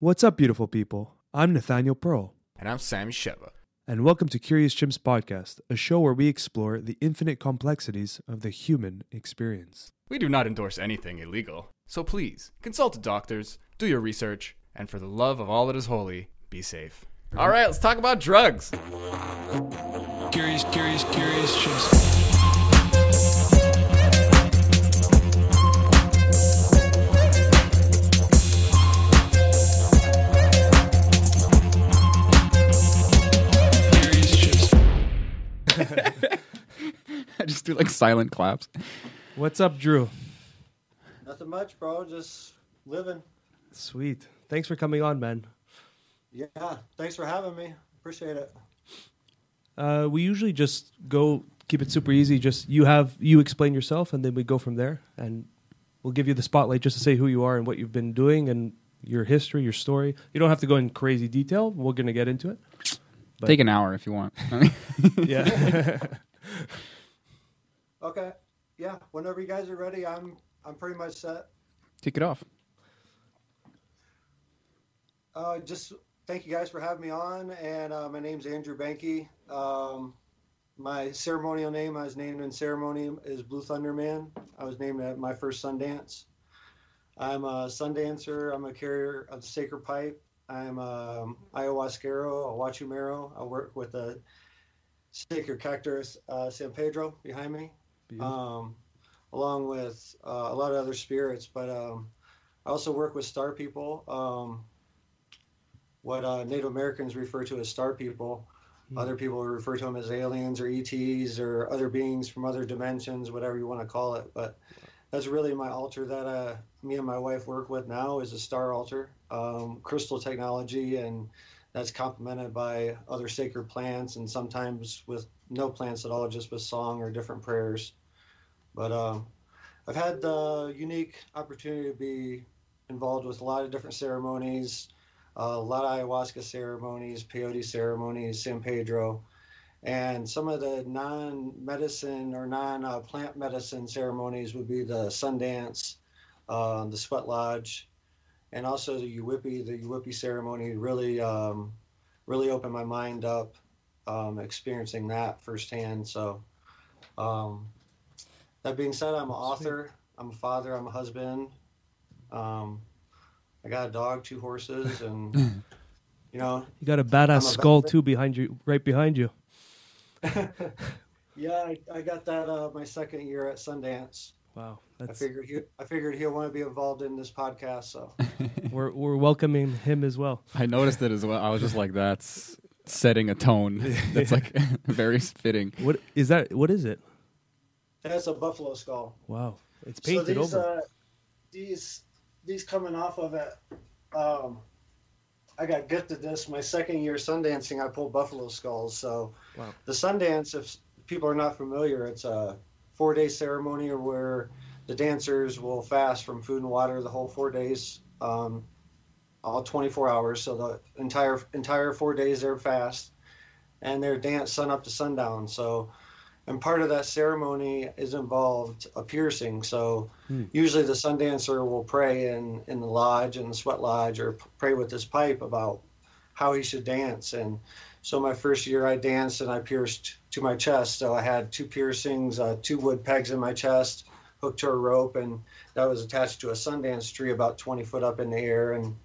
What's up, beautiful people? I'm Nathaniel Pearl, And I'm Sammy Sheva. and welcome to Curious Chimps Podcast, a show where we explore the infinite complexities of the human experience. We do not endorse anything illegal, so please consult the doctors, do your research, and for the love of all that is holy, be safe. All right, let's talk about drugs. Curious, curious, curious chimps. Do like silent claps. What's up, Drew? Nothing much, bro. Just living. Sweet. Thanks for coming on, man. Yeah. Thanks for having me. Appreciate it. Uh, we usually just go keep it super easy. Just you have you explain yourself, and then we go from there. And we'll give you the spotlight just to say who you are and what you've been doing and your history, your story. You don't have to go in crazy detail. We're gonna get into it. But- Take an hour if you want. Yeah. Okay. Yeah. Whenever you guys are ready, I'm I'm pretty much set. Take it off. Uh, just thank you guys for having me on. And uh, my name's Andrew Banky. Um, my ceremonial name I was named in ceremony is Blue Thunder Man. I was named at my first Sundance. I'm a Sundancer. I'm a carrier of the sacred pipe. I'm a ayahuasquero, a Wachumero. I work with the sacred cactus uh, San Pedro behind me. Um, along with uh, a lot of other spirits. But um, I also work with star people, um, what uh, Native Americans refer to as star people. Other people refer to them as aliens or ETs or other beings from other dimensions, whatever you want to call it. But that's really my altar that uh, me and my wife work with now is a star altar, um, crystal technology, and that's complemented by other sacred plants and sometimes with no plants at all, just with song or different prayers. But um, I've had the unique opportunity to be involved with a lot of different ceremonies, uh, a lot of ayahuasca ceremonies, peyote ceremonies, San Pedro, and some of the non-medicine or non-plant medicine ceremonies would be the Sundance, uh, the Sweat Lodge, and also the Yuwipi. The Yuwipi ceremony really, um, really opened my mind up, um, experiencing that firsthand. So. Um, that being said, I'm an author. I'm a father. I'm a husband. Um, I got a dog, two horses, and you know, You got a I'm badass a skull veteran. too behind you, right behind you. yeah, I, I got that uh, my second year at Sundance. Wow, I figured he, I figured he'll want to be involved in this podcast. So we're we're welcoming him as well. I noticed it as well. I was just like, that's setting a tone. That's like very fitting. What is that? What is it? that's a buffalo skull. Wow, it's so painted these, over. Uh, these these coming off of it. Um, I got gifted this my second year sundancing. I pulled buffalo skulls. So Wow. the Sundance, if people are not familiar, it's a four day ceremony where the dancers will fast from food and water the whole four days, um, all 24 hours. So the entire entire four days they're fast, and they're dance sun up to sundown. So and part of that ceremony is involved a piercing. So Hmm. usually the sun dancer will pray in, in the lodge in the sweat lodge or pray with his pipe about how he should dance. And so my first year I danced and I pierced to my chest. So I had two piercings, uh, two wood pegs in my chest, hooked to a rope, and that was attached to a Sundance tree about 20 foot up in the air. And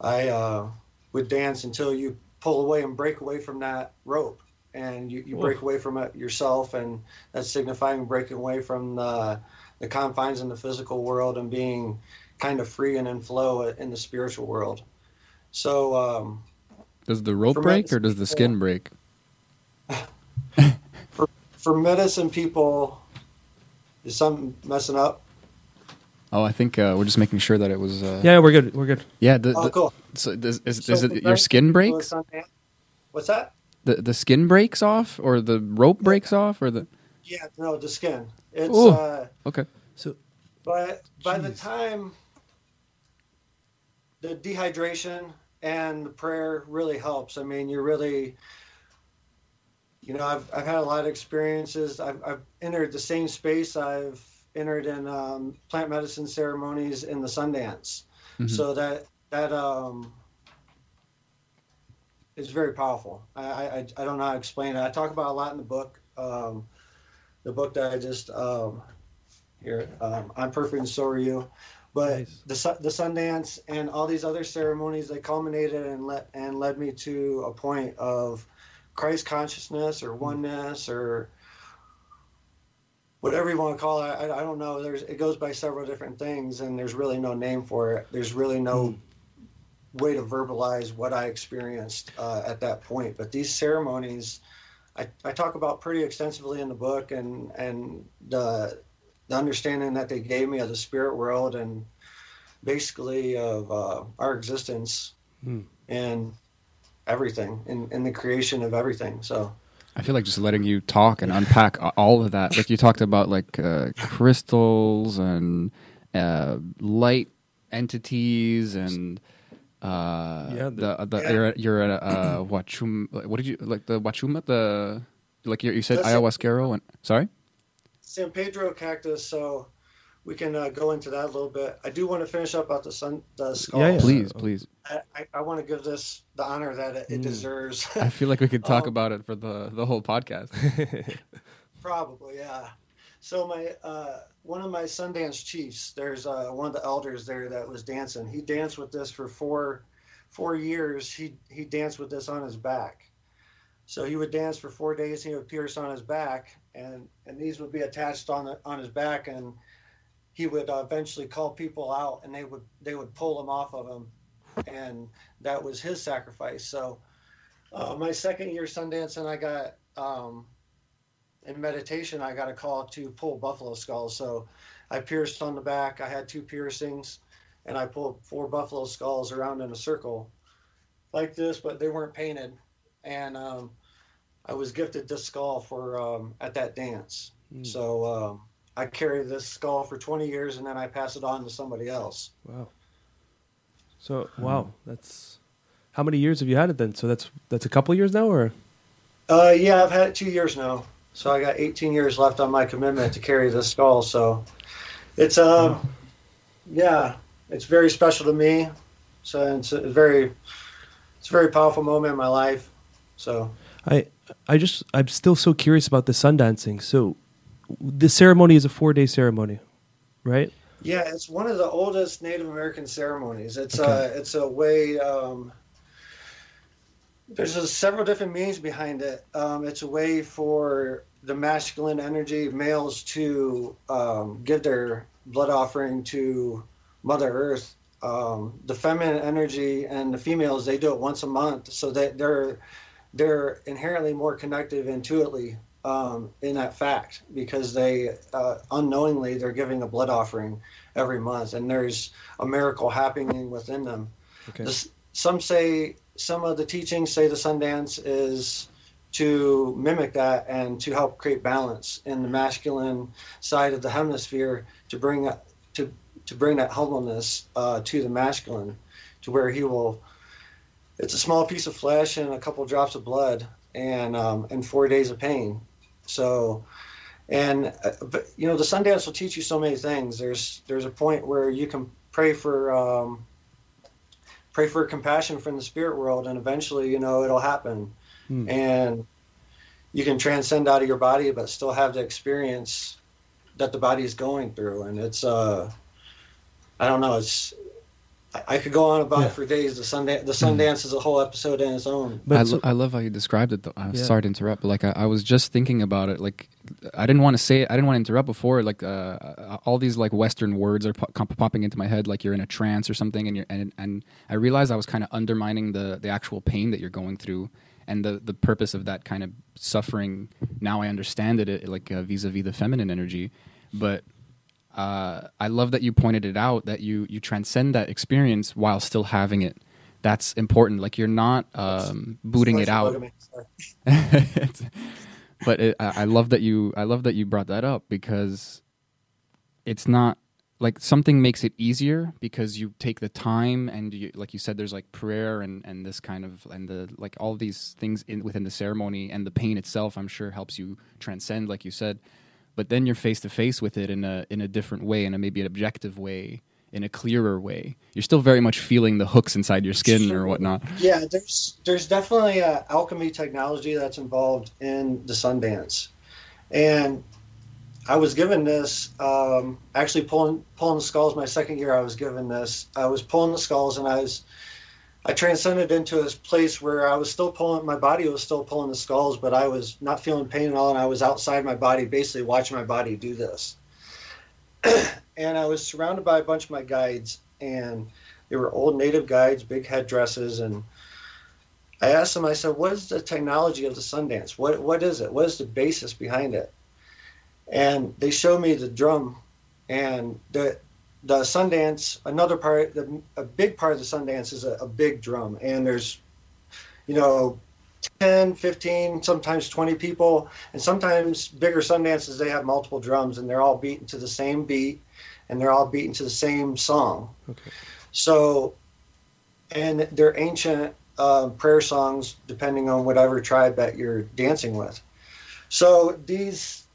I uh, would dance until you pull away and break away from that rope. And you, you break away from it yourself, and that's signifying breaking away from the, the confines in the physical world and being kind of free and in flow in the spiritual world. So, um, Does the rope break or does the people- skin break? for medicine people, is something messing up? Oh, I think uh, we're just making sure that it was. Uh, yeah, we're good. We're good. Yeah. The, Oh, the- cool. So is, is, So is it your skin breaks? What's that? The the skin breaks off, or the rope breaks off, or the? Yeah, no, the skin. It's Ooh. uh, Okay. So But by the time the dehydration and the prayer really helps. I mean, you're really, you know, I've, I've had a lot of experiences. I've, I've entered the same space I've entered in um, plant medicine ceremonies in the Sundance. Mhm. So that that um, is very powerful. I, I I don't know how to explain it. I talk about a lot in the book. Um, the book that I just um, here um, I'm perfect and so are you. But Nice. the the Sundance and all these other ceremonies they culminated and let and led me to a point of Christ consciousness or oneness or whatever you want to call it. I, I don't know. There's it goes by several different things, and there's really no name for it. There's really no way to verbalize what I experienced uh, at that point. But these ceremonies, I, I talk about pretty extensively in the book, and and the the understanding that they gave me of the spirit world and basically of uh, our existence Hmm. and everything in, in the creation of everything. So I feel like just letting you talk and unpack all of that. Like you talked about like uh, crystals and uh, light entities and uh, Yeah, the, the- the, Yeah. you're at, you're at uh, Wachum. What did you like the Wachuma? The like you, you said ayahuasca it. ayahuasquero and sorry. San Pedro cactus. So we can uh, go into that a little bit. I do want to finish up about the sun, the skulls. Yeah, yeah. Please, Uh, please. I, I, I want to give this the honor that it, it Mm. deserves. I feel like we could talk Um, about it for the the whole podcast. Probably, yeah. So my uh, one of my Sundance chiefs, there's uh, one of the elders there that was dancing. He danced with this for four four years. He he danced with this on his back. So he would dance for four days. He would pierce on his back, and and these would be attached on the, on his back, and he would uh, eventually call people out, and they would they would pull him off of him, and that was his sacrifice. So uh, my second year Sundance, and I got. Um, in meditation, I got a call to pull buffalo skulls. So I pierced on the back. I had two piercings, and I pulled four buffalo skulls around in a circle like this, but they weren't painted. And um, I was gifted this skull for um, at that dance. Mm. So um, I carry this skull for 20 years, and then I pass it on to somebody else. Wow. So wow, that's how many years have you had it then? So that's that's a couple years now, or Uh, yeah, I've had it two years now. So I got 18 years left on my commitment to carry this skull. So it's um, yeah, it's very special to me. So it's a very, it's a very powerful moment in my life. So I I just I'm still so curious about the sun dancing. So the ceremony is a four day ceremony, right? yeah, it's one of the oldest Native American ceremonies. It's Okay. a it's a way. Um, there's a, several different meanings behind it. Um, it's a way for the masculine energy males to um, give their blood offering to Mother Earth. Um, the feminine energy and the females they do it once a month, so that they're they're inherently more connected intuitively um, in that fact because they uh, unknowingly they're giving a blood offering every month, and there's a miracle happening within them. Okay. This, some say some of the teachings say the Sundance is to mimic that and to help create balance in the masculine side of the hemisphere to bring that to to bring that humbleness uh, to the masculine, to where he will. It's a small piece of flesh and a couple drops of blood and um, and four days of pain. So, and uh, but you know the Sundance will teach you so many things. There's there's a point where you can pray for. Um, pray for compassion from the spirit world and eventually you know it'll happen Hmm. and you can transcend out of your body but still have the experience that the body is going through and it's uh i don't know it's i, I could go on about Yeah. it for days the sundance the sundance is a whole episode in its own But I, lo- I love how you described it. Though. I'm Yeah. sorry to interrupt, but like I, I was just thinking about it. Like I didn't want to say, it, I didn't want to interrupt before. Like uh, all these like Western words are po- popping into my head. Like you're in a trance or something, and you're and and I realized I was kind of undermining the the actual pain that you're going through, and the the purpose of that kind of suffering. Now I understand it, it like uh, vis-a-vis the feminine energy, but uh, I love that you pointed it out that you you transcend that experience while still having it. That's important. Like you're not um, booting it out. But it, I I love that you I love that you brought that up because it's not like something makes it easier because you take the time and you like you said there's like prayer and and this kind of and the like all these things in within the ceremony and the pain itself I'm sure helps you transcend like you said but then you're face to face with it in a in a different way in a maybe an objective way in a clearer way. You're still very much feeling the hooks inside your skin or whatnot. Yeah, there's there's definitely a alchemy technology that's involved in the Sundance, and I was given this um, actually pulling pulling the skulls. My second year, I was given this. I was pulling the skulls, and I was I transcended into this place where I was still pulling. My body was still pulling the skulls, but I was not feeling pain at all, and I was outside my body, basically watching my body do this. and I was surrounded by a bunch of my guides, and they were old native guides, big headdresses, and I asked them. I said, "What is the technology of the Sundance? What what is it? What is the basis behind it?" And they showed me the drum, and the the Sundance. Another part, the, a big part of the Sundance is a, a big drum, and there's, you know. 10, 15, sometimes 20 people, and sometimes bigger Sundances, they have multiple drums and they're all beaten to the same beat and they're all beaten to the same song. Okay. So, and they're ancient uh, prayer songs, depending on whatever tribe that you're dancing with. So these,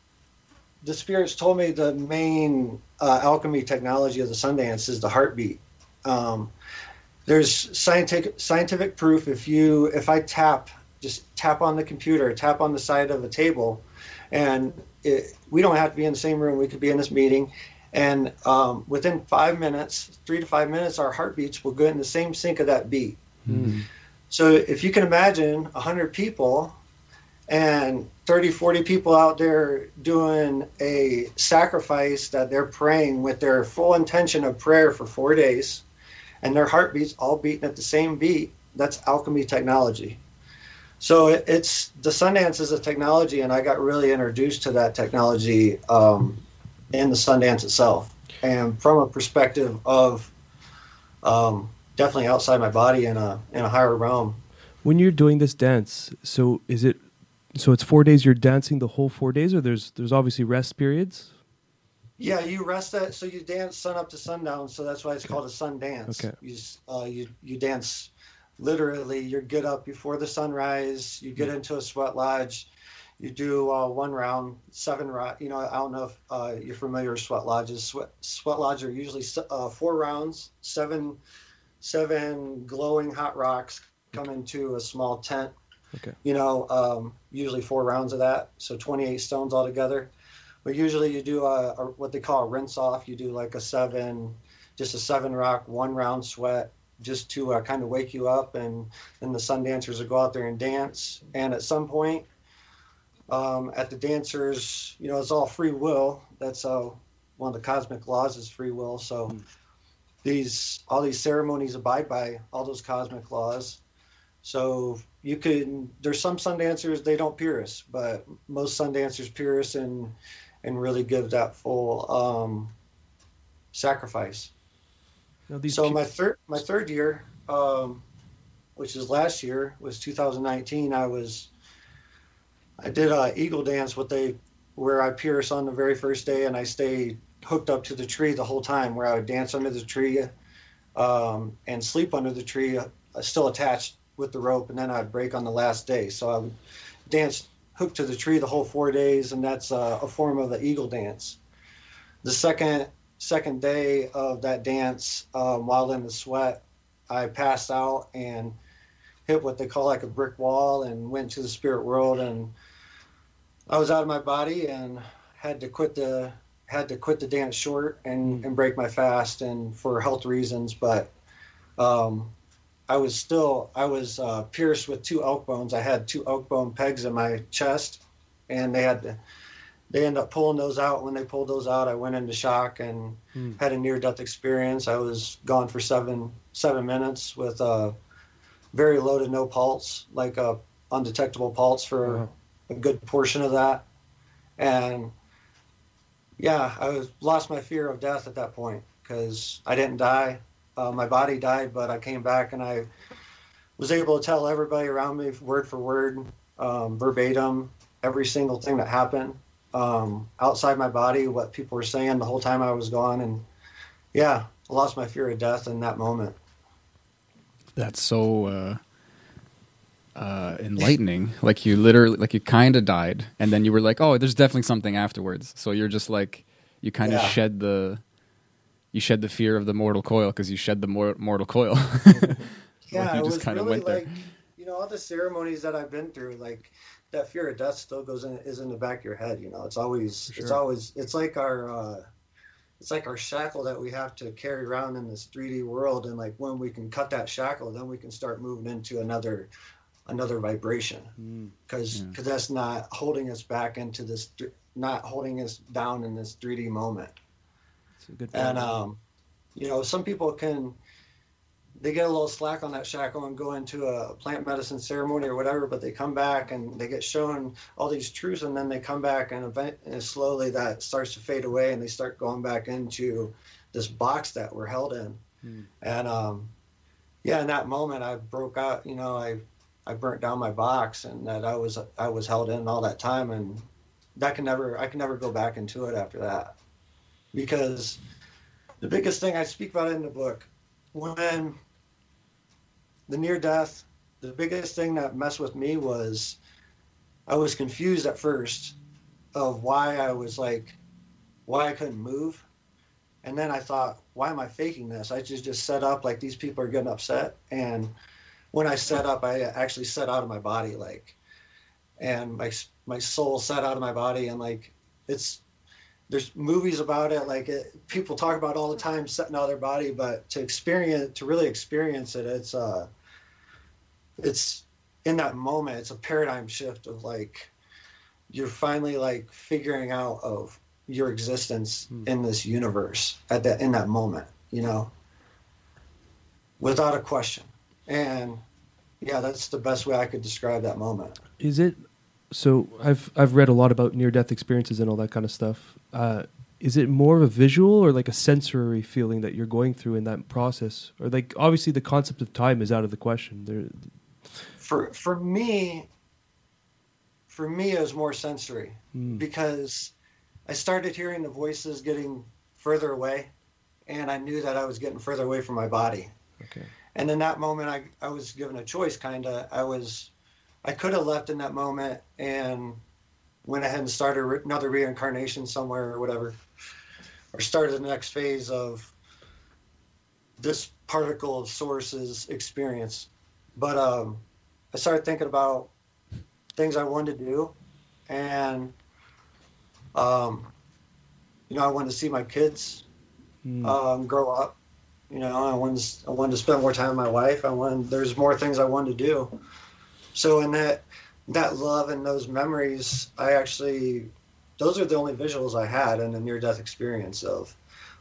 the spirits told me the main uh, alchemy technology of the Sundance is the heartbeat. Um, there's scientific scientific proof if you if I tap just tap on the computer, tap on the side of a table, and it, we don't have to be in the same room. We could be in this meeting, and um, within five minutes, three to five minutes, our heartbeats will go in the same sync of that beat. So if you can imagine 100 people and 30, 40 people out there doing a sacrifice that they're praying with their full intention of prayer for four days, and their heartbeats all beating at the same beat, that's alchemy technology. So it, it's the Sundance is a technology, and I got really introduced to that technology um, in the Sundance itself, and from a perspective of um, definitely outside my body in a in a higher realm. When you're doing this dance, so is it? So it's four days. You're dancing the whole four days, or there's there's obviously rest periods. Yeah, you rest that. So you dance sun up to sundown. So that's why it's called a sun dance. Okay. You uh, you you dance literally. You get up before the sunrise. You get into a sweat lodge. You do uh, one round, seven round. You know, I don't know if uh, you're familiar with sweat lodges. Sweat sweat lodges are usually uh, four rounds, seven seven glowing hot rocks come into a small tent. Okay. You know, um, usually four rounds of that, so 28 stones altogether. But usually you do a, a what they call a rinse off. You do like a seven, just a seven rock, one round sweat, just to uh, kind of wake you up, and then the sun dancers will go out there and dance. And at some point, um, at the dancers, you know, it's all free will. That's uh, one of the cosmic laws is free will. So these all these ceremonies abide by all those cosmic laws. So you can there's some sun dancers they don't pierce, but most sun dancers pierce and and really give that full um, sacrifice. Now So my third my third year, um, which is last year, was 2019. I was I did a eagle dance, what they where I pierce on the very first day, and I stay hooked up to the tree the whole time, where I would dance under the tree um, and sleep under the tree, uh, still attached with the rope, and then I'd break on the last day. So I would dance hooked to the tree the whole four days, and that's uh, a form of the eagle dance. The second second day of that dance, um, while in the sweat, I passed out and hit what they call like a brick wall and went to the spirit world and I was out of my body and had to quit the had to quit the dance short and, and break my fast and for health reasons but um, I was still I was uh, pierced with two elk bones. I had two elk bone pegs in my chest and they had to they ended up pulling those out. When they pulled those out I went into shock and Hmm. had a near death experience. I was gone for seven seven minutes with a very low to no pulse like a undetectable pulse for Wow. a good portion of that. And yeah i was lost my fear of death at that point because i didn't die uh, my body died but i came back and i was able to tell everybody around me word for word um, verbatim every single thing that happened um, outside my body what people were saying the whole time i was gone and yeah i lost my fear of death in that moment That's so uh, uh, enlightening. like you literally, like you kind of died, and then you were like, "Oh, there's definitely something afterwards." So you're just like, you kind of Yeah. shed the you shed the fear of the mortal coil because you shed the mor- mortal coil. yeah, Like, you it just was kinda really went there. like you know all the ceremonies that I've been through, like that fear of death still goes in is in the back of your head. You know, it's always it's always it's like our uh, it's like our shackle that we have to carry around in this 3D world, and like when we can cut that shackle, then we can start moving into another another vibration Mm. because Yeah. that's not holding us back into this not holding us down in this 3D moment Good and um, you know some people can they get a little slack on that shackle and go into a plant medicine ceremony or whatever but they come back and they get shown all these truths and then they come back and, event, and slowly that starts to fade away and they start going back into this box that we're held in. Hmm. and um, yeah in that moment i broke out you know i i burnt down my box and that i was i was held in all that time and that can never i can never go back into it after that because the biggest thing I speak about in the book when the near death, the biggest thing that messed with me was I was confused at first of why I was like, why I couldn't move. And then I thought, why am I faking this? I just just set up like these people are getting upset. And when I set up, I actually set out of my body, like, and my my soul set out of my body, and like, it's there's movies about it like it, people talk about it all the time setting out their body but to experience to really experience it it's uh it's in that moment it's a paradigm shift of like you're finally like figuring out of your existence Hmm. in this universe at that in that moment you know? Without a question. And yeah that's the best way i could describe that moment. Is it so? I've I've read a lot about near death experiences and all that kind of stuff. Uh, is it more of a visual or like a sensory feeling that you're going through in that process, or like obviously the concept of time is out of the question. There, for for me for me it was more sensory Mm. because i started hearing the voices getting further away and i knew that i was getting further away from my body okay. and in that moment i, I was given a choice kind of i was i could have left in that moment and went ahead and started another reincarnation somewhere or whatever or started the next phase of this particle of source's experience but um, i started thinking about things i wanted to do and um, you know i wanted to see my kids Mm. um, grow up. You know, I wanted to, I wanted to spend more time with my wife. I wanted there's more things I wanted to do. So in that that love and those memories, I actually those are the only visuals I had in a near death experience of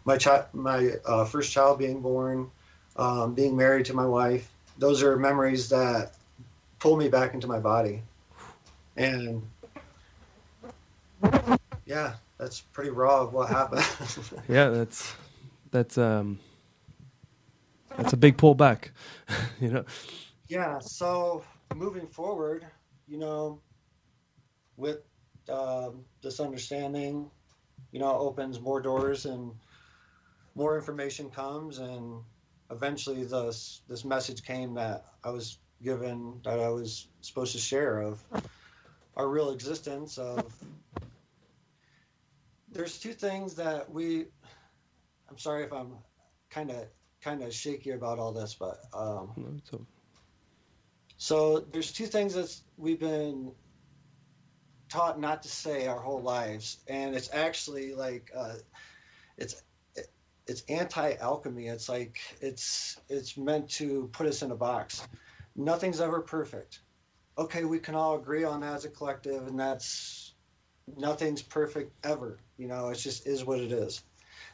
my child, my uh, first child being born, um, being married to my wife. Those are memories that pull me back into my body, and yeah, that's pretty raw of what happened. Yeah, that's that's um that's a big pullback. you know. Yeah, so moving forward, you know, with um, this understanding, you know, opens more doors and more information comes, and eventually this this message came that I was given that I was supposed to share of our real existence of. There's two things that we. I'm sorry if I'm kind of kind of shaky about all this, but um, no, So there's two things that we've been taught not to say our whole lives, and it's actually like uh, it's it's anti-alchemy. It's like it's it's meant to put us in a box. Nothing's ever perfect. Okay, we can all agree on that as a collective, and that's nothing's perfect ever. You know, it just is what it is.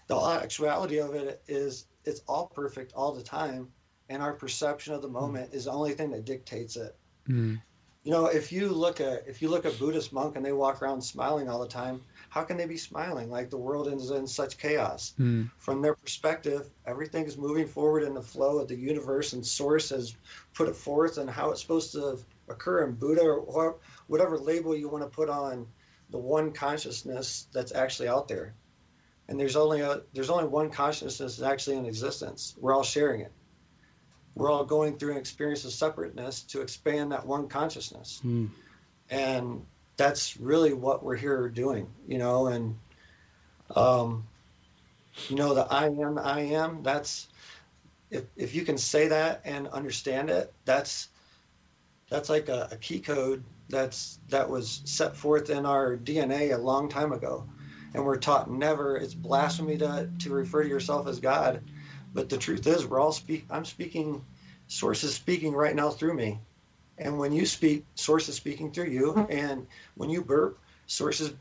The actuality of it is it's all perfect all the time and our perception of the moment is the only thing that dictates it. Mm. You know, if you look at if you look at Buddhist monk and they walk around smiling all the time, how can they be smiling? Like the world is in such chaos. Mm. From their perspective, everything is moving forward in the flow of the universe, and Source has put it forth and how it's supposed to occur in Buddha or whatever label you want to put on the one consciousness that's actually out there. And there's only a there's only one consciousness that's actually in existence. We're all sharing it we're all going through an experience of separateness to expand that one consciousness mm. and that's really what we're here doing you know and um You know, the I am, I am. That's if if you can say that and understand it, that's that's like a, a key code that's that was set forth in our DNA a long time ago, and we're taught never. It's blasphemy to to refer to yourself as God, but the truth is, we're all speak. I'm speaking, sources speaking right now through me, and when you speak, sources speaking through you, and when you burp, sources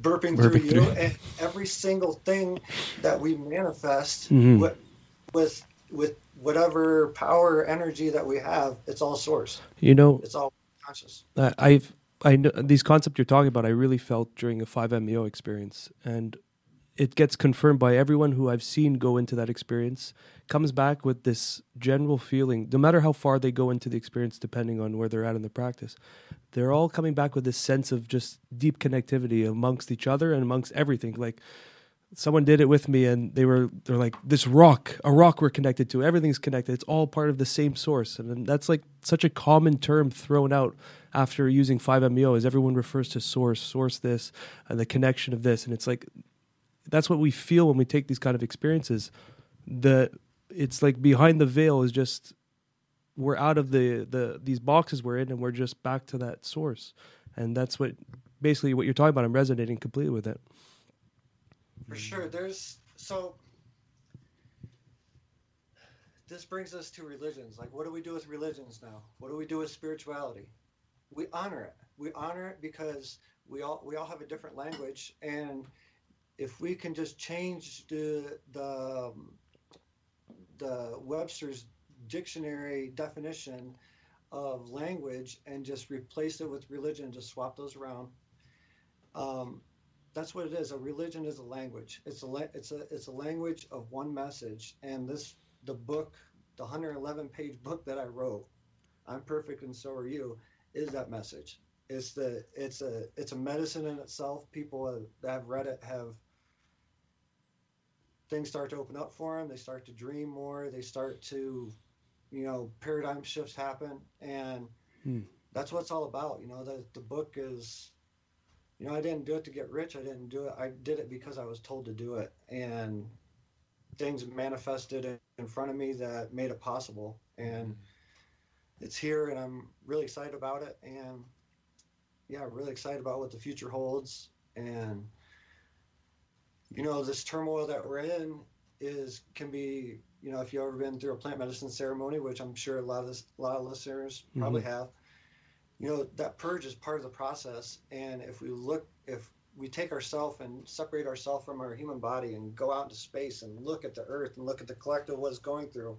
burping, through Burping you, through. and every single thing that we manifest Mhm. with, with with whatever power energy that we have, it's all source. You know, It's all conscious. I've I know these concepts you're talking about. I really felt during a 5MEO experience, and it gets confirmed by everyone who I've seen go into that experience. Comes back with this general feeling, no matter how far they go into the experience, depending on where they're at in the practice, they're all coming back with this sense of just deep connectivity amongst each other and amongst everything. Like someone did it with me and they were they're like this rock a rock we're connected to everything's connected it's all part of the same source and that's like such a common term thrown out after using 5meo is everyone refers to source source this and the connection of this and it's like that's what we feel when we take these kind of experiences the it's like behind the veil is just we're out of the the these boxes we're in and we're just back to that source and that's what basically what you're talking about i'm resonating completely with it For sure. There's so this brings us to religions. Like what do we do with religions now? What do we do with spirituality? We honor it. We honor it because we all we all have a different language and if we can just change the the the Webster's dictionary definition of language and just replace it with religion, just swap those around. Um, that's what it is. A religion is a language. It's a it's a it's a language of one message. And this the book, the 111 page book that I wrote, I'm perfect and so are you, is that message. It's the it's a it's a medicine in itself. People that have read it have things start to open up for them. They start to dream more. They start to, you know, paradigm shifts happen, and Hmm. that's what it's all about. You know, the the book is you know, I didn't do it to get rich. I didn't do it. I did it because I was told to do it, and things manifested in- in front of me that made it possible. And it's here, and I'm really excited about it. And yeah, really excited about what the future holds. And you know, this turmoil that we're in is can be. You know, if you've ever been through a plant medicine ceremony, which I'm sure a lot of this, a lot of listeners mm-hmm. probably have, you know that purge is part of the process. And if we look if we take ourselves and separate ourselves from our human body and go out into space and look at the earth and look at the collective what it's going through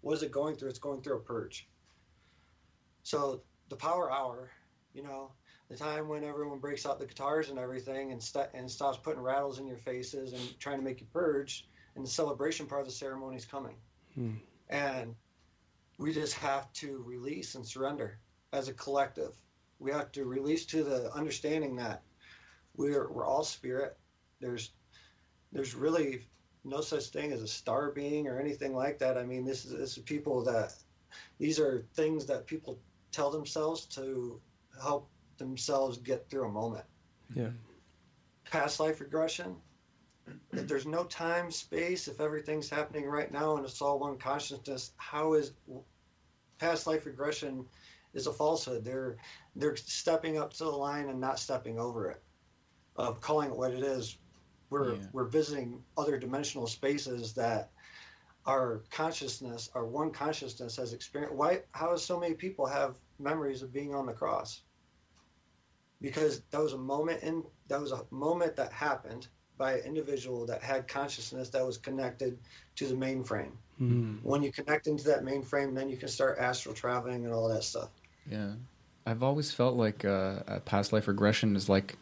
what is it going through? It's going through a purge. So the power hour you know the time when everyone breaks out the guitars and everything and, st- and stops putting rattles in your faces and trying to make you purge and the celebration part of the ceremony is coming Hmm. and we just have to release and surrender as a collective. We have to release to the understanding that we're we're all spirit. There's there's really no such thing as a star being or anything like that. I mean, this is this is people that these are things that people tell themselves to help themselves get through a moment. Yeah. Past life regression. If there's no time, space, if everything's happening right now and it's all one consciousness, how is past life regression is a falsehood. They're they're stepping up to the line and not stepping over it. Of calling it what it is. We're Yeah. we're visiting other dimensional spaces that our consciousness, our one consciousness has experienced. Why how so many people have memories of being on the cross? Because that was a moment in that was a moment that happened by an individual that had consciousness that was connected to the mainframe Hmm. when you connect into that mainframe, then you can start astral traveling and all that stuff. Yeah, I've always felt like uh, a past life regression is like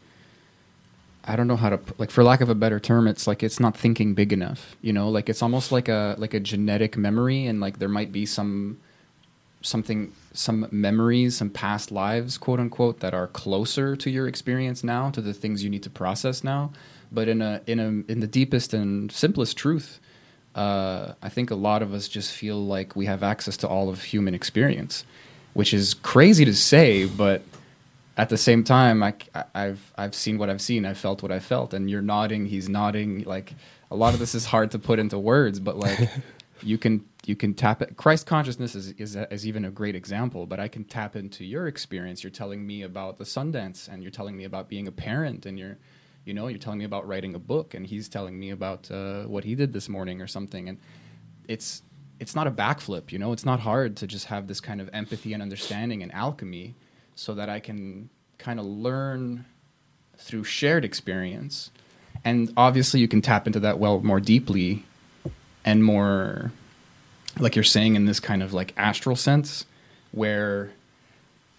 I don't know how to like for lack of a better term, it's like it's not thinking big enough. You know, like it's almost like a like a genetic memory, and like there might be some something some memories some past lives quote unquote that are closer to your experience now to the things you need to process now but in a in a in the deepest and simplest truth uh, i think a lot of us just feel like we have access to all of human experience which is crazy to say but at the same time I, have I've seen what I've seen. I felt what I felt, and you're nodding. He's nodding. Like a lot of this is hard to put into words, but like you can you can tap it. Christ consciousness is, is is even a great example. But I can tap into your experience. You're telling me about the Sundance, and you're telling me about being a parent, and you're you know you're telling me about writing a book, and he's telling me about uh, what he did this morning or something, and it's it's not a backflip. You know, it's not hard to just have this kind of empathy and understanding and alchemy, so that I can kind of learn through shared experience. And obviously, you can tap into that well more deeply and more, like you're saying, in this kind of like astral sense, where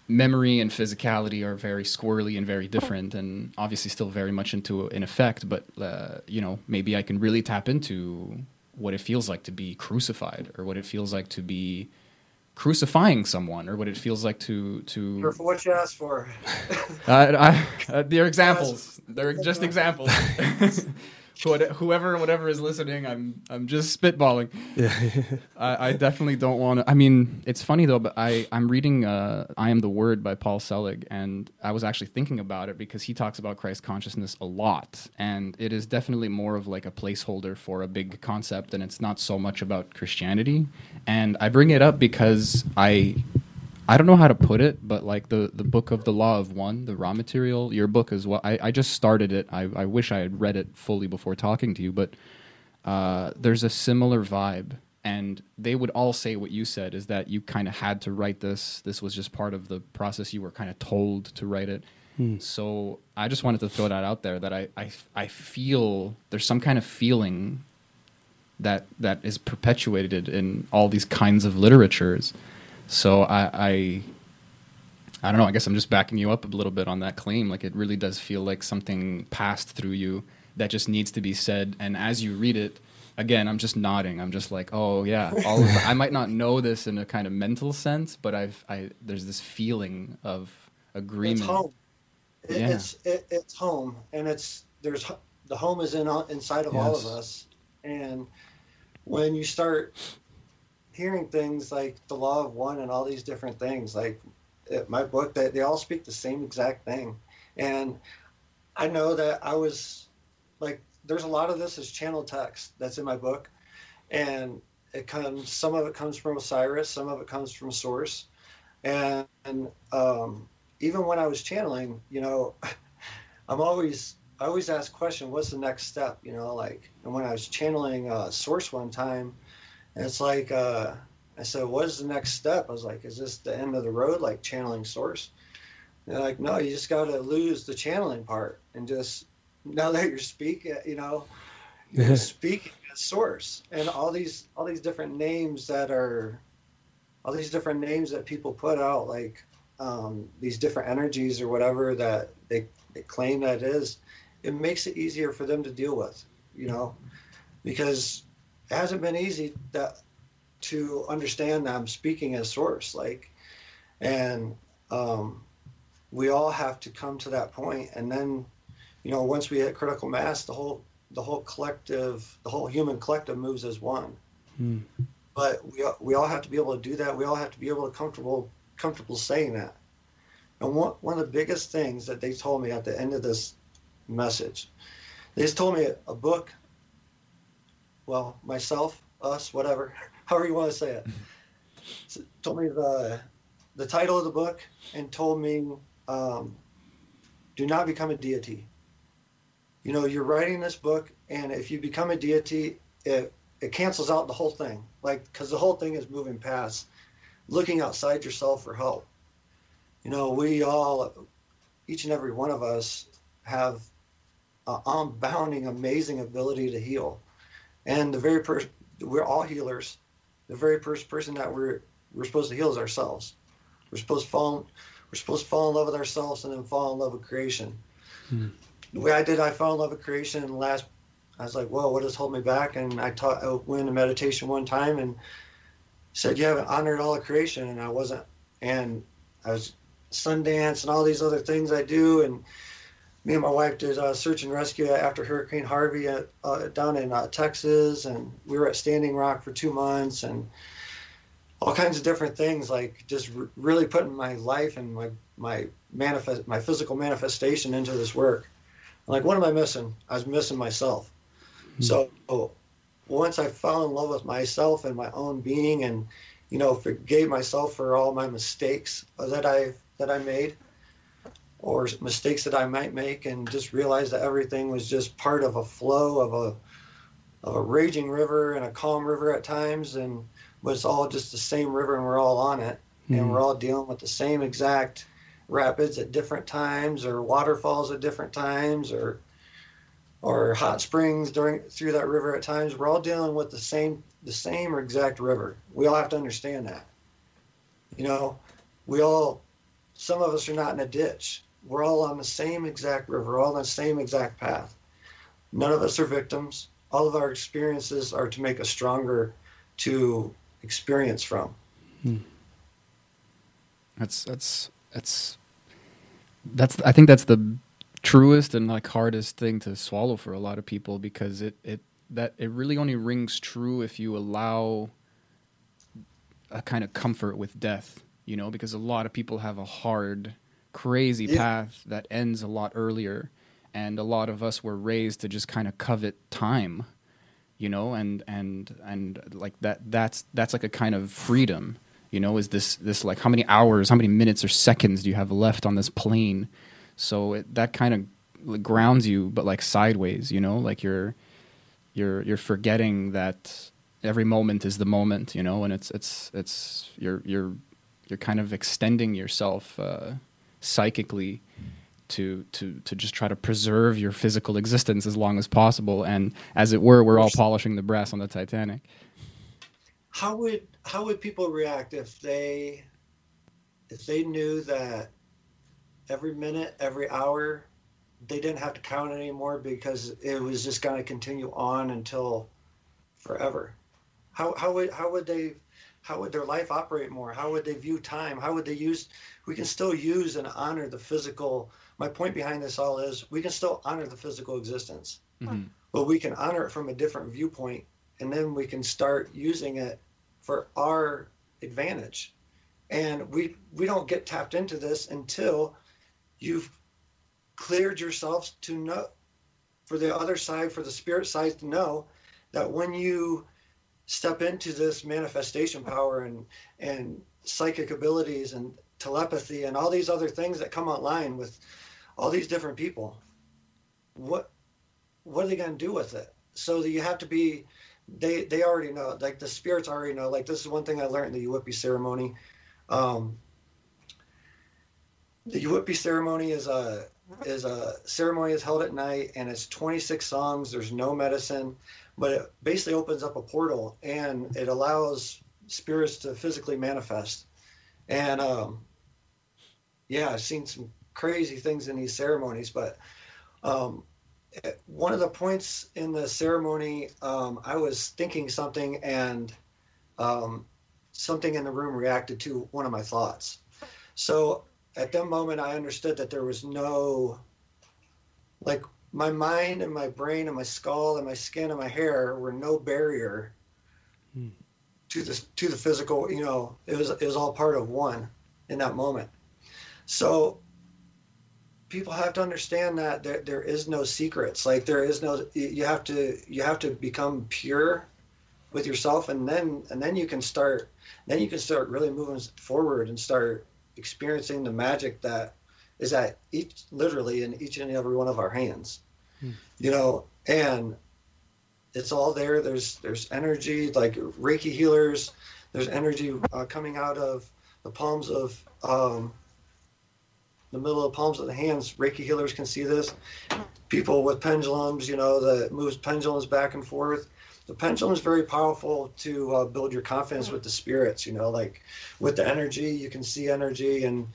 memory and physicality are very squirrely and very different, and obviously still very much into in effect. But uh, you know, maybe I can really tap into what it feels like to be crucified, or what it feels like to be crucifying someone or what it feels like to to Careful what you ask for. uh, I, uh, they're examples they're just examples whoever whatever is listening i'm i'm just spitballing Yeah. I, I definitely don't want to. I mean, it's funny though, but I I'm reading uh, "I Am the Word" by Paul Selig, and I was actually thinking about it because he talks about Christ consciousness a lot, and it is definitely more of like a placeholder for a big concept, and it's not so much about Christianity. And I bring it up because I I don't know how to put it, but like the the book of the Law of One, the raw material, your book as well. I, I just started it. I, I wish I had read it fully before talking to you, but uh, there's a similar vibe. And they would all say what you said is that you kind of had to write this. This was just part of the process. You were kind of told to write it. So i just wanted to throw that out there that I, I i feel there's some kind of feeling that that is perpetuated in all these kinds of literatures so i i I don't know. I guess I'm just backing you up a little bit on that claim. Like it really does feel like something passed through you that just needs to be said. And as you read it, again, I'm just nodding. I'm just like, oh yeah. All of I might not know this in a kind of mental sense, but I've I there's this feeling of agreement. It's home. It, Yeah. It's it, it's home, and it's there's the home is in inside of all of us, and when you start hearing things like the law of one and all these different things, like it, my book, that they all speak the same exact thing, and I know that I was like, there's a lot of this is channel text that's in my book, and it comes some of it comes from Osiris, some of it comes from Source, and, and um, even when I was channeling, you know, I'm always I always ask question, what's the next step? You know, like and when I was channeling uh, Source one time, it's like uh, I said, what is the next step? I was like, is this the end of the road, like channeling Source? And they're like, no, you just got to lose the channeling part and just now that you're speaking, you know, you're speaking as Source and all these all these different names that are all these different names that people put out like um, these different energies or whatever that they, they claim that it is, it makes it easier for them to deal with, you know, because it hasn't been easy that to understand that I'm speaking as source, like, and um, we all have to come to that point, and then, you know, once we hit critical mass, the whole the whole collective, the whole human collective moves as one. Hmm. But we all- we all have to be able to do that. We all have to be able to comfortable comfortable saying that. And one one of the biggest things that they told me at the end of this message, they just told me a book. Well, myself, us, whatever, however you want to say it, told me the the title of the book and told me, um, "Do not become a deity." You know, you're writing this book, and if you become a deity, it it cancels out the whole thing, like because the whole thing is moving past looking outside yourself for help. You know, we all, each and every one of us, have an unbounding, amazing ability to heal, and the very person we're all healers. The very first person that we're we're supposed to heal is ourselves. We're supposed to fall. We're supposed to fall in love with ourselves and then fall in love with creation. Hmm. The way I did, I fell in love with creation. And last, I was like, "Whoa, what has held me back?" And I taught, I went to meditation one time and said, "You haven't honored all of creation," and I wasn't. And I was Sundance and all these other things I do, and me and my wife did uh, search and rescue after Hurricane Harvey at, uh, down in uh, Texas, and we were at Standing Rock for two months, and all kinds of different things, like just r- really putting my life and my my manifest my physical manifestation into this work. I'm like, what am I missing? I was missing myself. So once I fell in love with myself and my own being, and you know, forgave myself for all my mistakes that I that I made, or mistakes that I might make, and just realize that everything was just part of a flow of a of a raging river and a calm river at times, and but it's all just the same river, and we're all on it, Mhm. and we're all dealing with the same exact rapids at different times, or waterfalls at different times, or or hot springs during through that river at times. We're all dealing with the same the same exact river. We all have to understand that. You know, we all some of us are not in a ditch. We're all on the same exact river, all on the same exact path. None of us are victims. All of our experiences are to make us stronger to experience from. Hmm. That's that's that's that's I think that's the truest and like hardest thing to swallow for a lot of people because it it that it really only rings true if you allow a kind of comfort with death, you know, because a lot of people have a hard crazy Yeah. path that ends a lot earlier and a lot of us were raised to just kind of covet time you know and and and like that that's that's like a kind of freedom you know is this this like how many hours how many minutes or seconds do you have left on this plane so it, that kind of grounds you but like sideways you know like you're you're you're forgetting that every moment is the moment you know and it's it's it's you're you're you're kind of extending yourself uh, psychically to to to just try to preserve your physical existence as long as possible and as it were we're all polishing the brass on the titanic How would how would people react if they if they knew that every minute, every hour, they didn't have to count anymore because it was just going to continue on until forever? How how would how would they how would their life operate more? How would they view time? How would they use? We can still use and honor the physical. My point behind this all is we can still honor the physical existence, Mhm. but we can honor it from a different viewpoint, and then we can start using it for our advantage. And we we don't get tapped into this until you've cleared yourself to know for the other side, for the spirit side to know that when you step into this manifestation power and and psychic abilities and telepathy and all these other things that come online with all these different people. What what are they going to do with it? So that you have to be they they already know like the spirits already know like this is one thing i learned in the Yuwipi ceremony. Um the Yuwipi ceremony is a is a ceremony is held at night and it's 26 songs. There's no medicine but it basically opens up a portal and it allows spirits to physically manifest. And um yeah i've seen some crazy things in these ceremonies but um at one of the points in the ceremony um i was thinking something and um something in the room reacted to one of my thoughts so at that moment i understood that there was no like my mind and my brain and my skull and my skin and my hair were no barrier Hmm. to the to the physical you know it was it was all part of one in that moment so people have to understand that there, there is no secrets. Like there is no you have to you have to become pure with yourself and then and then you can start then you can start really moving forward and start experiencing the magic that is at each literally in each and every one of our hands. Hmm. you know and it's all there. There's there's energy like reiki healers. There's energy uh, coming out of the palms of um, the middle of the palms of the hands. Reiki healers can see this. People with pendulums you know that moves pendulums back and forth. The pendulum is very powerful to uh, build your confidence with the spirits you know like with the energy you can see energy and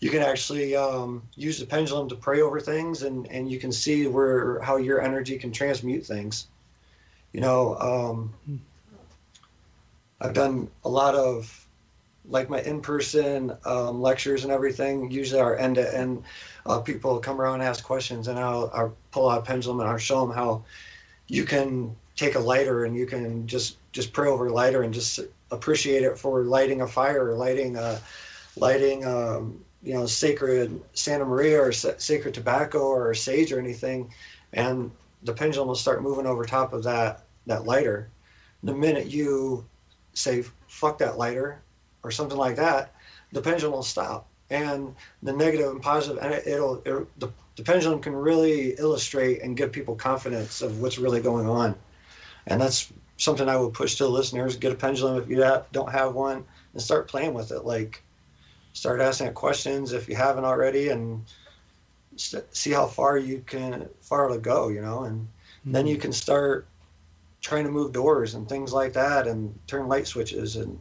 you can actually um, use the pendulum to pray over things and, and you can see where how your energy can transmute things. You know um, i've done a lot of like my in-person um, lectures and everything usually are end to end uh, people come around and ask questions and I'll, I'll pull out a pendulum and i'll show them how you can take a lighter and you can just just pray over a lighter and just appreciate it for lighting a fire or lighting a lighting um, you know sacred santa maria or sa- sacred tobacco or sage or anything and the pendulum will start moving over top of that that lighter. The minute you say "fuck that lighter" or something like that, the pendulum will stop, and the negative and positive, and it, it'll, it'll the, the pendulum can really illustrate and give people confidence of what's really going on, and that's something I would push to the listeners: get a pendulum if you don't have one, and start playing with it. Like, start asking it questions if you haven't already, and see how far you can far to go. You know, and mm-hmm. then you can start trying to move doors and things like that, and turn light switches. And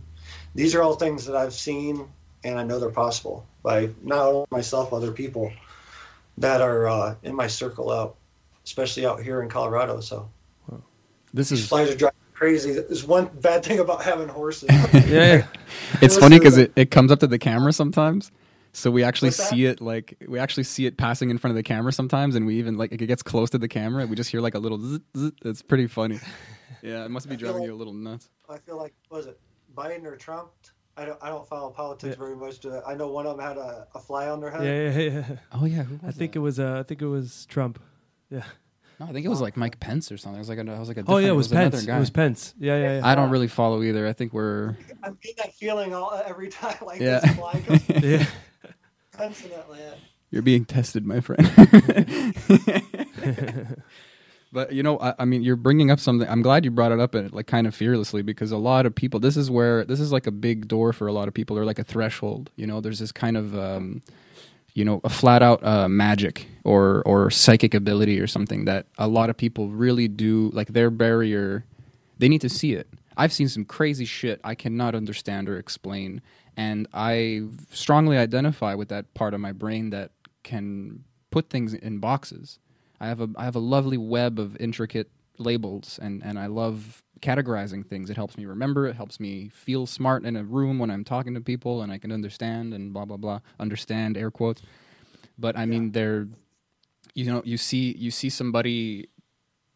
these are all things that I've seen, and I know they're possible by not only myself, other people that are uh, in my circle out, especially out here in Colorado. So. This is flies are driving crazy. There's one bad thing about having horses. yeah, it's funny because it, it comes up to the camera sometimes. So we actually see it like we actually see it passing in front of the camera sometimes, and we even like it gets close to the camera. We just hear like a little. Zzz, zzz. It's pretty funny. Yeah, it must be driving like, you a little nuts. I feel like was it Biden or Trump? I don't I don't follow politics yeah. very much. To, I know one of them had a, a fly on their head. Yeah, yeah, yeah. Oh yeah, who was I think that? it was uh, I think it was Trump. Yeah. No, I think it was like Mike Pence or something. It was like a, it was like a. Oh yeah, it was, it was Pence. It was Pence. Yeah, yeah, yeah. I don't really follow either. I think we're. I'm getting that feeling all every time. Like yeah. this fly goes. yeah. Pence in that. You're being tested, my friend. but you know, I, I, mean, you're bringing up something. I'm glad you brought it up, and like kind of fearlessly, because a lot of people. This is where this is like a big door for a lot of people, or like a threshold. You know, there's this kind of. Um, you know a flat out uh, magic or or psychic ability or something that a lot of people really do like their barrier they need to see it i've seen some crazy shit i cannot understand or explain and i strongly identify with that part of my brain that can put things in boxes i have a i have a lovely web of intricate labels and and i love categorizing things. It helps me remember. It helps me feel smart in a room when I'm talking to people and I can understand and blah blah blah. Understand air quotes. But I mean, they're you know you see you see somebody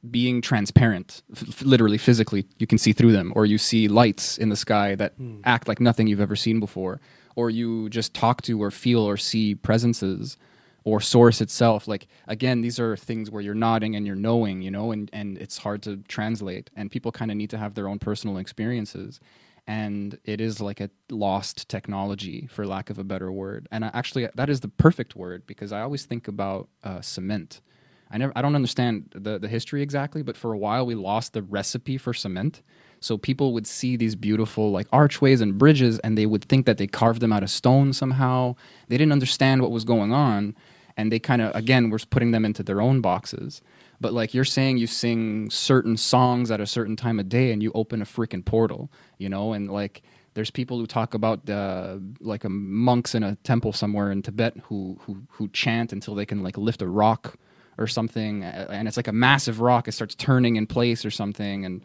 being transparent, f- literally physically, you can see through them, or you see lights in the sky that mm. act like nothing you've ever seen before, or you just talk to or feel or see presences or source itself. Like again these are things where you're nodding and you're knowing you know and and it's hard to translate and people kind of need to have their own personal experiences and it is like a lost technology for lack of a better word. And I actually that is the perfect word because i always think about uh, cement. I never i don't understand the the history exactly but for a while we lost the recipe for cement. So people would see these beautiful like archways and bridges and they would think that they carved them out of stone somehow. They didn't understand what was going on and they kind of again were putting them into their own boxes. But like you're saying you sing certain songs at a certain time of day and you open a freaking portal, you know, and like there's people who talk about uh, like a monks in a temple somewhere in Tibet who who who chant until they can like lift a rock or something and it's like a massive rock it starts turning in place or something and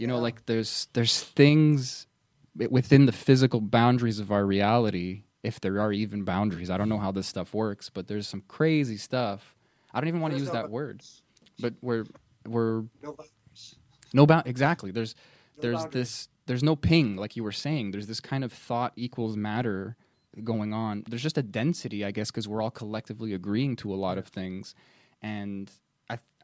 you know, like there's there's things within the physical boundaries of our reality, if there are even boundaries. I don't know how this stuff works, but there's some crazy stuff. I don't even want to use no that word, but we're we're no boundaries. No bound exactly. There's no there's boundaries. this there's no ping like you were saying. There's this kind of thought equals matter going on. There's just a density, I guess, because we're all collectively agreeing to a lot of things, and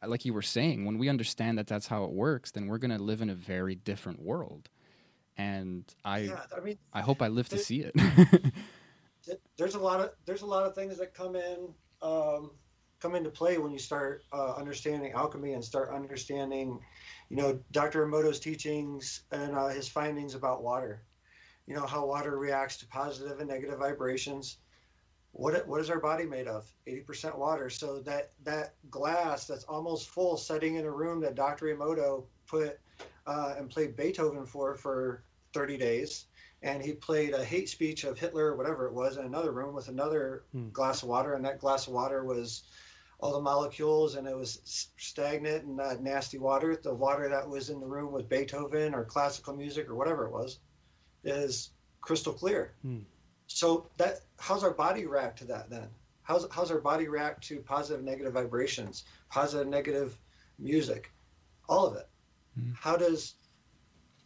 like you were saying, when we understand that that's how it works, then we're going to live in a very different world. And I, yeah, I mean, I hope I live to see it. there's a lot of there's a lot of things that come in um, come into play when you start uh, understanding alchemy and start understanding, you know, Dr. Emoto's teachings and uh, his findings about water. You know how water reacts to positive and negative vibrations what what is our body made of 80% water so that that glass that's almost full sitting in a room that dr emoto put uh, and played beethoven for for 30 days and he played a hate speech of hitler or whatever it was in another room with another hmm. glass of water and that glass of water was all the molecules and it was stagnant and uh, nasty water the water that was in the room with beethoven or classical music or whatever it was is crystal clear hmm. So that how's our body react to that then? How's how's our body react to positive negative vibrations, positive negative music, all of it? Mm-hmm. How does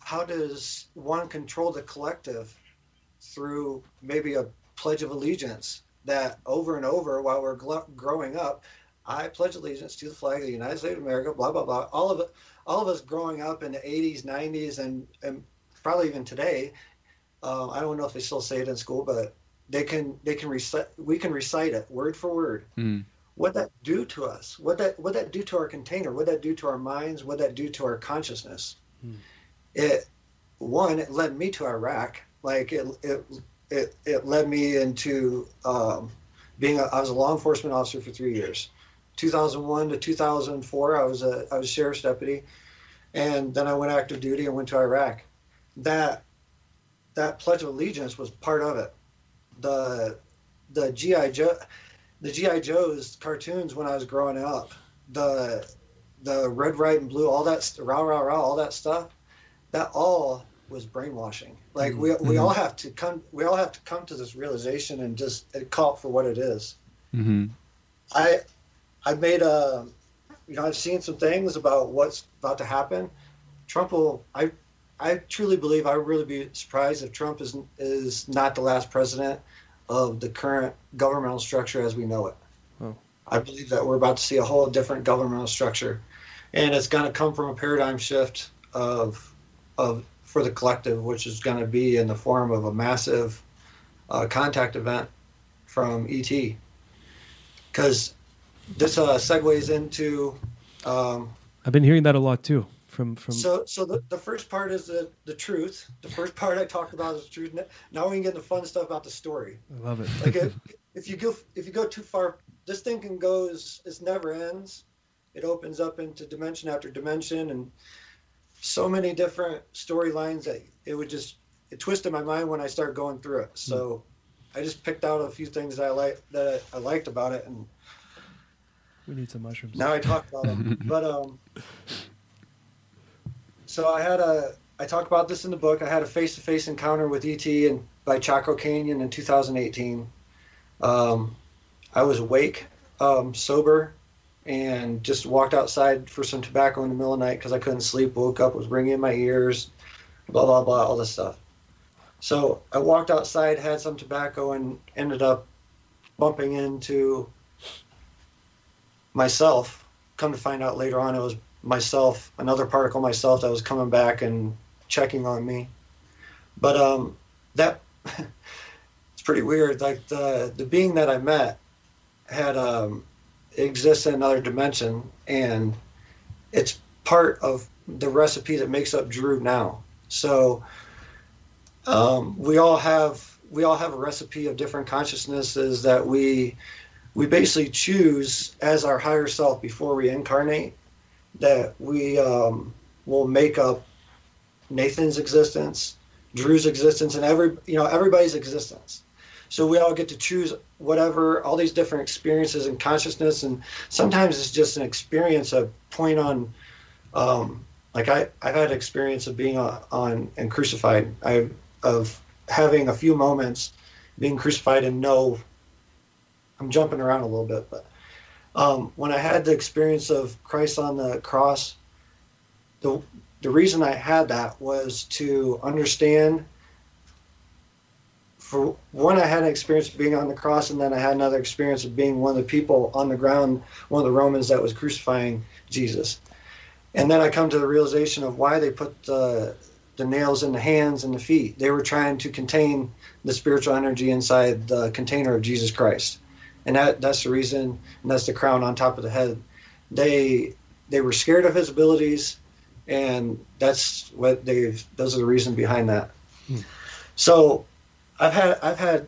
how does one control the collective through maybe a pledge of allegiance that over and over while we're gl- growing up I pledge allegiance to the flag of the United States of America, blah blah blah. All of it, all of us growing up in the 80s, 90s, and and probably even today. Uh, I don't know if they still say it in school, but they can they can recite. We can recite it word for word. Mm. What that do to us? What that what that do to our container? What that do to our minds? What that do to our consciousness? It one it led me to Iraq. Like it it it, it led me into um, being a, I was a law enforcement officer for three years. 2001 to 2004, I was a I was sheriff's deputy, and then I went active duty and went to Iraq. That that Pledge of Allegiance was part of it. The the GI Joe, the GI Joes cartoons when I was growing up, the the red, white, and blue, all that rah rah rah, all that stuff, that all was brainwashing. Like we we all have to come we all have to come to this realization and just call it for what it is. hmm I I made a you know I've seen some things about what's about to happen. Trump will I I truly believe I would really be surprised if Trump is is not the last president of the current governmental structure as we know it. Oh. I believe that we're about to see a whole different governmental structure, and it's going to come from a paradigm shift of of for the collective, which is going to be in the form of a massive uh, contact event from ET because this uh, segues into um, I've been hearing that a lot too from from. so so the, the first part is the, the truth the first part i talked about is the truth now we can get the fun stuff about the story I love it. like if, if you go if you go too far this thing can go is it never ends it opens up into dimension after dimension and so many different storylines that it would just it twisted my mind when i started going through it so i just picked out a few things that i like that I, I liked about it and we need some mushrooms. now I talk about them. but um, so I had a I talk about this in the book. I had a face to face encounter with ET and by Chaco Canyon in 2018. Um, I was awake, um, sober, and just walked outside for some tobacco in the middle of the night because I couldn't sleep. Woke up, was ringing in my ears, blah blah blah, all this stuff. So I walked outside, had some tobacco, and ended up bumping into myself. Come to find out later on, it was myself, another particle myself that was coming back and checking on me. But um, that it's pretty weird. Like the the being that I met had um, exists in another dimension, and it's part of the recipe that makes up Drew now. So um, we all have we all have a recipe of different consciousnesses that we we basically choose as our higher self before we incarnate that we um, will make up Nathan's existence, Drew's existence, and every you know everybody's existence. So we all get to choose whatever all these different experiences and consciousness, and sometimes it's just an experience, a point on. Um, like I, I've had experience of being on, on and crucified. I of having a few moments being crucified and no, I'm jumping around a little bit, but um, when I had the experience of Christ on the cross, the the reason I had that was to understand. For one, I had an experience of being on the cross, and then I had another experience of being one of the people on the ground, one of the Romans that was crucifying Jesus. And then I come to the realization of why they put the, the nails in the hands and the feet. They were trying to contain the spiritual energy inside the container of Jesus Christ and that that's the reason and that's the crown on top of the head they they were scared of his abilities and that's what they've those are the reason behind that hmm. so i've had i've had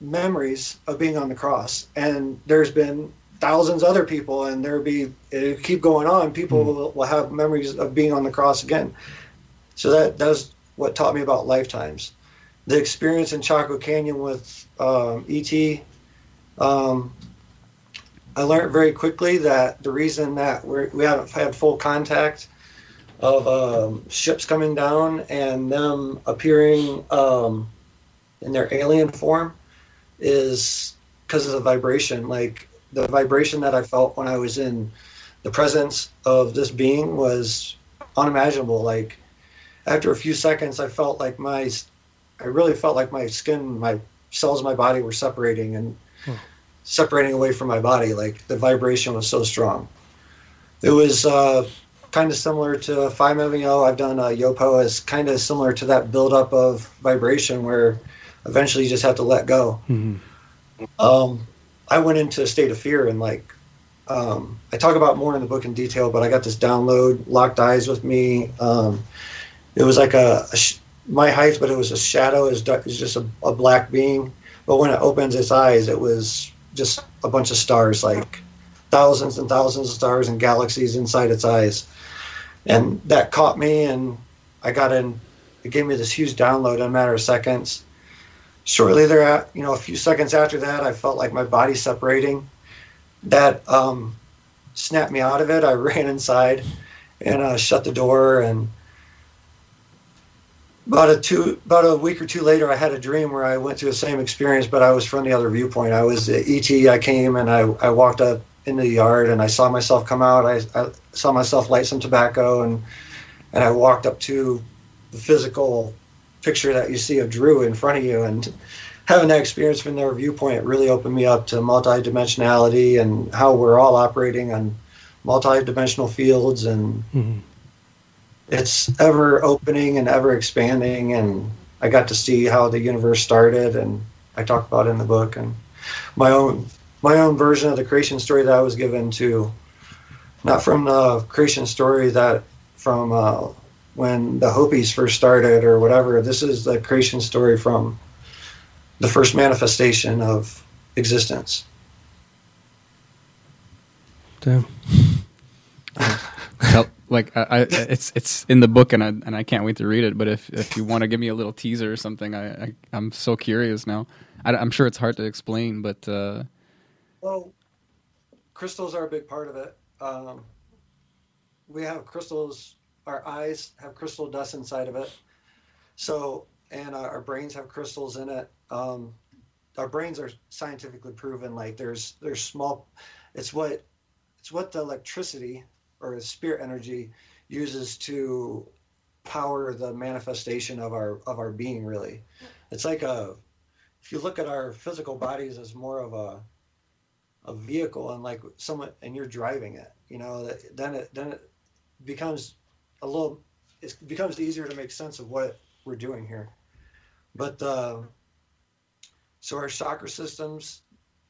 memories of being on the cross and there's been thousands other people and there'll be it keep going on people will, will have memories of being on the cross again. So that that's what taught me about lifetimes. The experience in Chaco Canyon with um, ET, um, I learned very quickly that the reason that we're, we haven't had full contact of um, ships coming down and them appearing um, in their alien form is because of the vibration. Like the vibration that I felt when I was in the presence of this being was unimaginable. Like after a few seconds, I felt like my I really felt like my skin, my cells my body were separating, and Hmm. separating away from my body. Like the vibration was so strong. It was uh, kind of similar to 5-MeO. I've done uh, Yopo as kind of similar to that buildup of vibration where eventually you just have to let go. Um, I went into a state of fear and like um, I talk about more in the book in detail, but I got this download, locked eyes with me. Um, it was like a, a sh- my height, but it was a shadow. It was, dark, it was just a, a black being. But when it opens its eyes, it was just a bunch of stars, like thousands and thousands of stars and galaxies inside its eyes. And that caught me, and I got in. It gave me this huge download in a matter of seconds. Shortly thereafter, you know, a few seconds after that, I felt like my body separating. That um, snapped me out of it. I ran inside and uh, shut the door. And about a two, about a week or two later, I had a dream where I went through the same experience, but I was from the other viewpoint. I was ET. I came and I, I walked up in the yard and I saw myself come out. I, I saw myself light some tobacco and and I walked up to the physical picture that you see of Drew in front of you and having that experience from their viewpoint really opened me up to multidimensionality and how we're all operating on multidimensional fields and Mhm. it's ever opening and ever expanding and I got to see how the universe started and I talk about it in the book and my own my own version of the creation story that I was given to not from the creation story that from uh, when the Hopis first started or whatever. This is the creation story from the first manifestation of existence. Damn. Tell, like I, I, it's it's in the book and I and I can't wait to read it. But if if you want to give me a little teaser or something, I, I I'm so curious now. I, am sure it's hard to explain, but uh, Well, crystals are a big part of it. Um, we have crystals. Our eyes have crystal dust inside of it. So, and our, our brains have crystals in it. Um, our brains are scientifically proven. Like there's there's small. It's what it's what the electricity or the spirit energy uses to power the manifestation of our of our being. Really, it's like a. If you look at our physical bodies as more of a a vehicle and like someone and you're driving it you know that, then it then it becomes a little it becomes easier to make sense of what we're doing here. But uh, so our chakra systems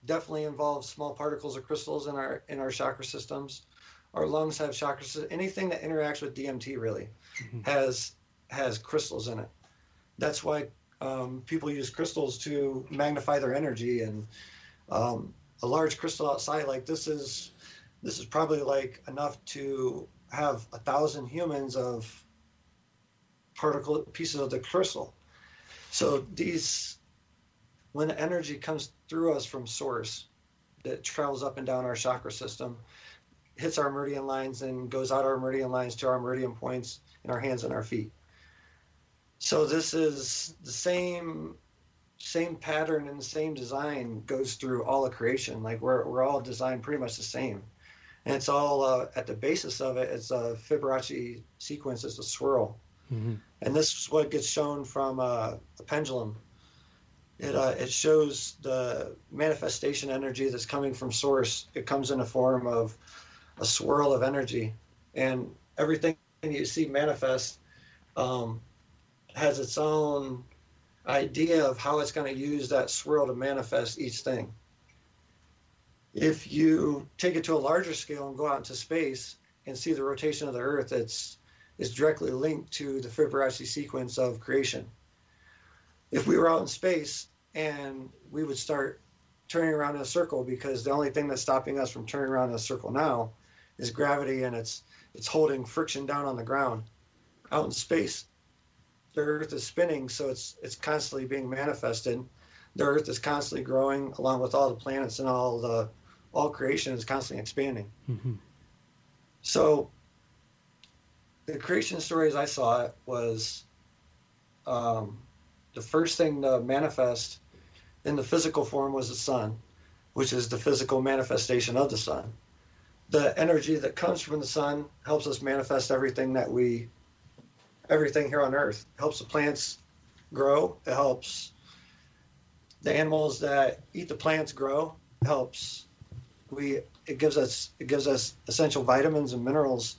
definitely involve small particles of crystals in our in our chakra systems. Our lungs have chakra sy- anything that interacts with dmt really has has crystals in it. That's why um, people use crystals to magnify their energy and um, a large crystal outside like this is this is probably like enough to have a thousand humans of particle pieces of the crystal. So these when the energy comes through us from source that travels up and down our chakra system hits our meridian lines and goes out our meridian lines to our meridian points in our hands and our feet. So this is the same same pattern and the same design goes through all of creation. Like we're we're all designed pretty much the same, and it's all uh, at the basis of it. It's a Fibonacci sequence. It's a swirl, Mhm. and this is what gets shown from uh, a pendulum. It uh, it shows the manifestation energy that's coming from source. It comes in a form of a swirl of energy, and everything you see manifest um, has its own idea of how it's going to use that swirl to manifest each thing. If you take it to a larger scale and go out into space and see the rotation of the Earth, it's is directly linked to the Fibonacci sequence of creation. If we were out in space and we would start turning around in a circle because the only thing that's stopping us from turning around in a circle now is gravity and it's it's holding friction down on the ground. Out in space, the earth is spinning so it's it's constantly being manifested. The earth is constantly growing along with all the planets and all the all creation is constantly expanding. Mhm. so the creation story as i saw it was um, the first thing to manifest in the physical form was the sun which is the physical manifestation of the sun. The energy that comes from the sun helps us manifest everything that we everything here on earth it helps the plants grow it helps the animals that eat the plants grow helps. We it gives us it gives us essential vitamins and minerals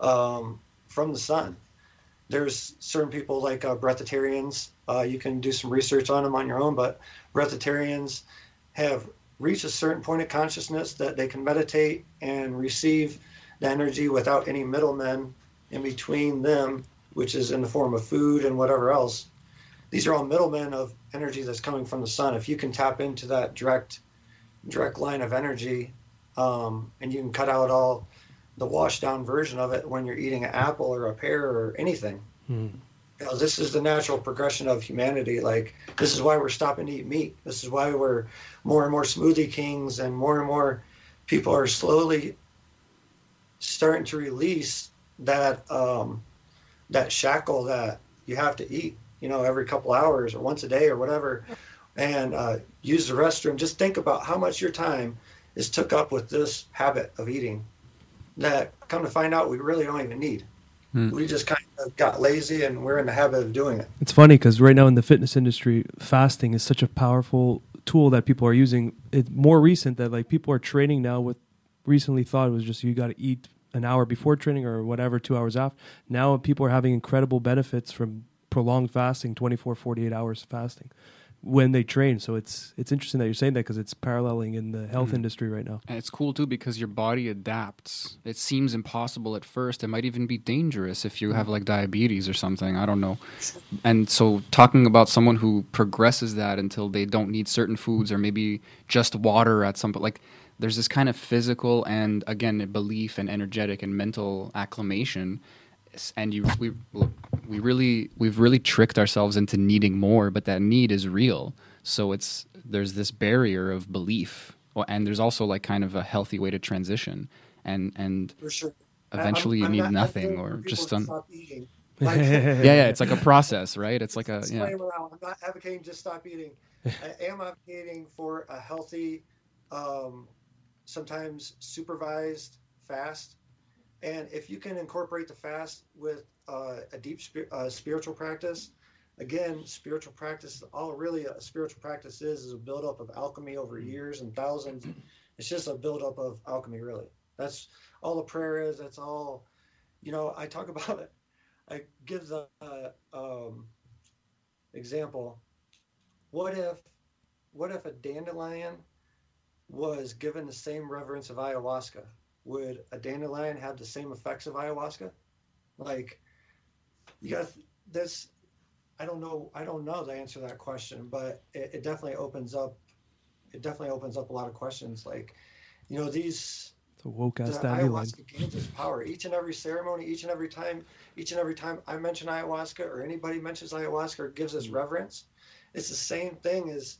um, from the sun. There's certain people like uh, breatharians. Uh, you can do some research on them on your own, but breatharians have reached a certain point of consciousness that they can meditate and receive the energy without any middlemen in between them, which is in the form of food and whatever else. These are all middlemen of energy that's coming from the sun. If you can tap into that direct, direct line of energy, um, and you can cut out all the washed down version of it when you're eating an apple or a pear or anything. Hmm. You know, this is the natural progression of humanity. Like this is why we're stopping to eat meat. This is why we're more and more smoothie kings and more and more people are slowly starting to release that um, that shackle that you have to eat, you know, every couple hours or once a day or whatever, and uh, use the restroom. Just think about how much your time is took up with this habit of eating. That come to find out, we really don't even need. Hmm. We just kind of got lazy, and we're in the habit of doing it. It's funny because right now in the fitness industry, fasting is such a powerful tool that people are using. It's more recent that like people are training now with. Recently, thought was just you got to eat an hour before training or whatever, two hours after. Now people are having incredible benefits from prolonged fasting, 24, 48 hours fasting when they train. So it's it's interesting that you're saying that because it's paralleling in the health Mm. industry right now. And it's cool too because your body adapts. It seems impossible at first. It might even be dangerous if you have like diabetes or something. I don't know. And so talking about someone who progresses that until they don't need certain foods or maybe just water at some point like there's this kind of physical and again belief and energetic and mental acclimation and you we we really we've really tricked ourselves into needing more but that need is real so it's there's this barrier of belief and there's also like kind of a healthy way to transition and and For sure. Eventually you need nothing or just un- stop eating. Like, yeah yeah it's like a process right it's like a yeah disclaimer out, I'm not advocating just stop eating. I am advocating for a healthy, um, sometimes supervised fast. And if you can incorporate the fast with uh, a deep spir- uh, spiritual practice, again, spiritual practice, all really a spiritual practice is, is a buildup of alchemy over years and thousands. It's just a buildup of alchemy, really. That's all a prayer is. That's all, you know, I talk about it. I give the uh, um, example. What if, what if a dandelion was given the same reverence of ayahuasca? Would a dandelion have the same effects of ayahuasca? Like, you got this. I don't know. I don't know the answer to that question, but it, it definitely opens up. It definitely opens up a lot of questions. Like, you know, these a woke the ass dandelion. ayahuasca gains its power each and every ceremony, each and every time, each and every time I mention ayahuasca or anybody mentions ayahuasca or gives us mm-hmm. reverence, it's the same thing as,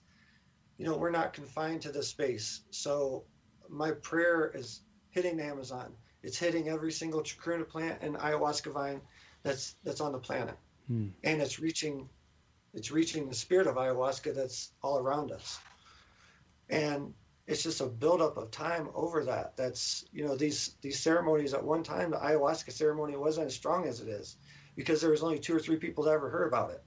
you know, we're not confined to this space. So my prayer is hitting the Amazon. It's hitting every single chacruna plant and ayahuasca vine that's that's on the planet, Hmm. and it's reaching, it's reaching the spirit of ayahuasca that's all around us, and it's just a buildup of time over that. That's you know these these ceremonies. At one time, the ayahuasca ceremony wasn't as strong as it is because there was only two or three people that ever heard about it.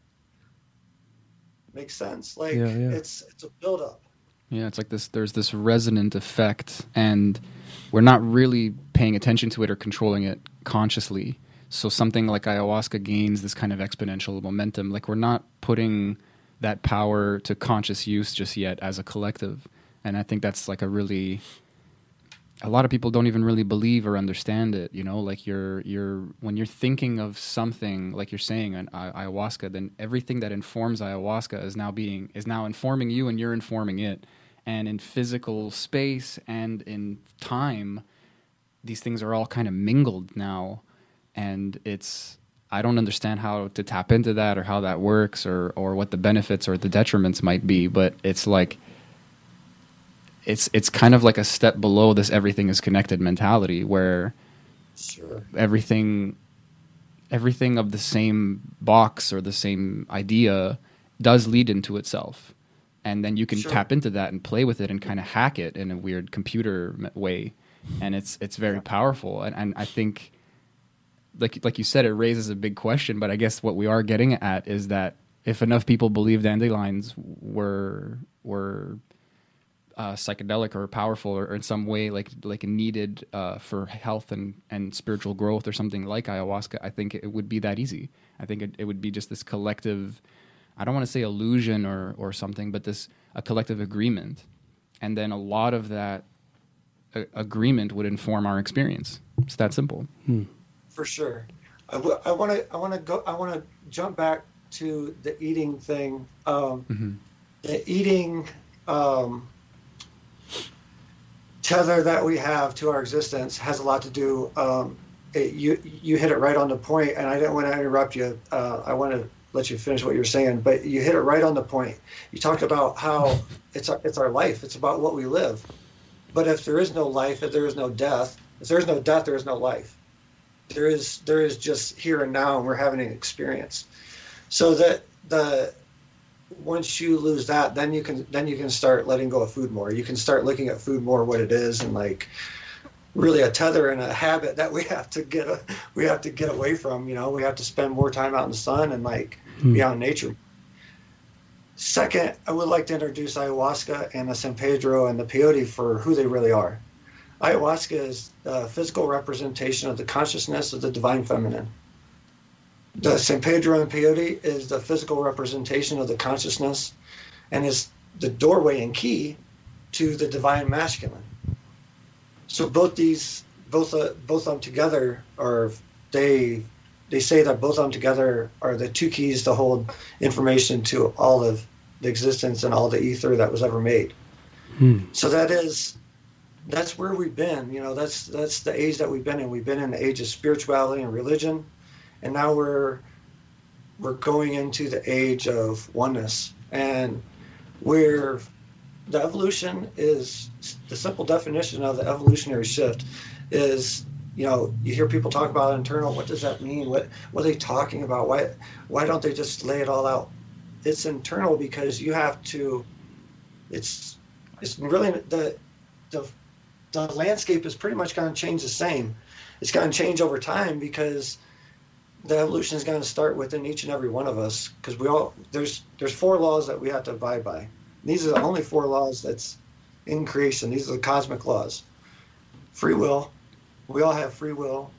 Makes sense. Like Yeah, yeah. it's it's a buildup. Yeah, it's like this. There's this resonant effect, and we're not really paying attention to it or controlling it consciously. So something like ayahuasca gains this kind of exponential momentum. Like we're not putting that power to conscious use just yet as a collective, and I think that's like a really. A lot of people don't even really believe or understand it. You know, like you're you're when you're thinking of something like you're saying an ay- ayahuasca, then everything that informs ayahuasca is now being is now informing you, and you're informing it and in physical space and in time these things are all kind of mingled now and it's i don't understand how to tap into that or how that works or or what the benefits or the detriments might be but it's like it's it's kind of like a step below this everything is connected mentality where Sure. everything everything of the same box or the same idea does lead into itself and then you can Sure. tap into that and play with it and kind of hack it in a weird computer way and it's it's very powerful and, and i think like like you said it raises a big question but i guess what we are getting at is that if enough people believe dandelions were were uh, uh, psychedelic or powerful or, or in some way like like needed uh, for health and, and spiritual growth or something like ayahuasca, I think it would be that easy. I think it, it would be just this collective. I don't want to say illusion or or something, but this a collective agreement, and then a lot of that a- agreement would inform our experience. It's that simple. for sure. I want to I want to go I want to jump back to the eating thing. Um, The eating um, tether that we have to our existence has a lot to do. Um, it, you you hit it right on the point, and I didn't want to interrupt you. Uh, I want to let you finish what you're saying, but you hit it right on the point. You talked about how it's our, it's our life. It's about what we live. But if there is no life, if there is no death, if there is no death, there is no life there is there is just here and now and we're having an experience so that the once you lose that then you can then you can start letting go of food more. You can start looking at food more what it is and like really a tether and a habit that we have to get a, we have to get away from you know? We have to spend more time out in the sun and like hmm. be out in nature. Second i would like to introduce ayahuasca and the san pedro and the peyote for who they really are. Ayahuasca is a physical representation of the consciousness of the divine feminine. The San Pedro and Peyote is the physical representation of the consciousness and is the doorway and key to the divine masculine. So both these, both uh, both of them together are they they say that both of them together are the two keys to hold information to all of the existence and all the ether that was ever made. So that is that's where we've been. You know, that's that's the age that we've been in. We've been in the age of spirituality and religion, and now we're we're going into the age of oneness, and where the evolution is the simple definition of the evolutionary shift is you know you hear people talk about internal what does that mean? What what are they talking about? Why why don't they just lay it all out? It's internal because you have to it's it's really the the the landscape is pretty much going to change the same. It's going to change over time because the evolution is going to start within each and every one of us because we all there's there's four laws that we have to abide by. These are the only four laws that's in creation. These are the cosmic laws. Free will. We all have free will.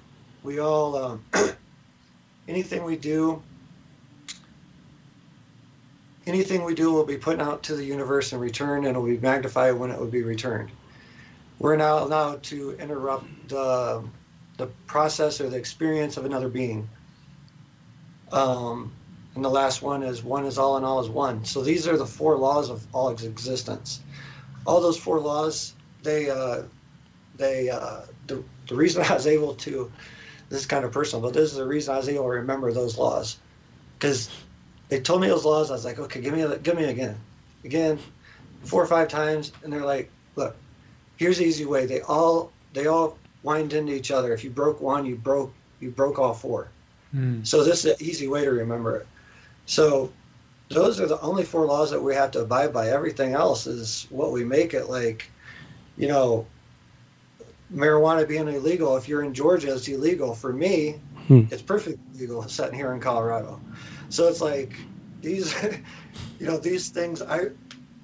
We all um, anything we do anything we do will be put out to the universe in return and it will be magnified when it will be returned we're now allowed to interrupt the, the process or the experience of another being. Um, and the last one is one is all and all is one. So these are the four laws of all existence. All those four laws, they, uh, they, uh, the, the reason I was able to, this is kind of personal, but this is the reason I was able to remember those laws, because they told me those laws. I was like, okay, give me, give me again, again, four or five times, and they're like, look, here's the easy way. They all they all wind into each other. If you broke one, you broke you broke all four. So this is an easy way to remember it. So those are the only four laws that we have to abide by. Everything else is what we make it like, you know, marijuana being illegal. If you're in Georgia, it's illegal. For me, Hmm. it's perfectly legal sitting here in Colorado. So it's like these, you know, these things. I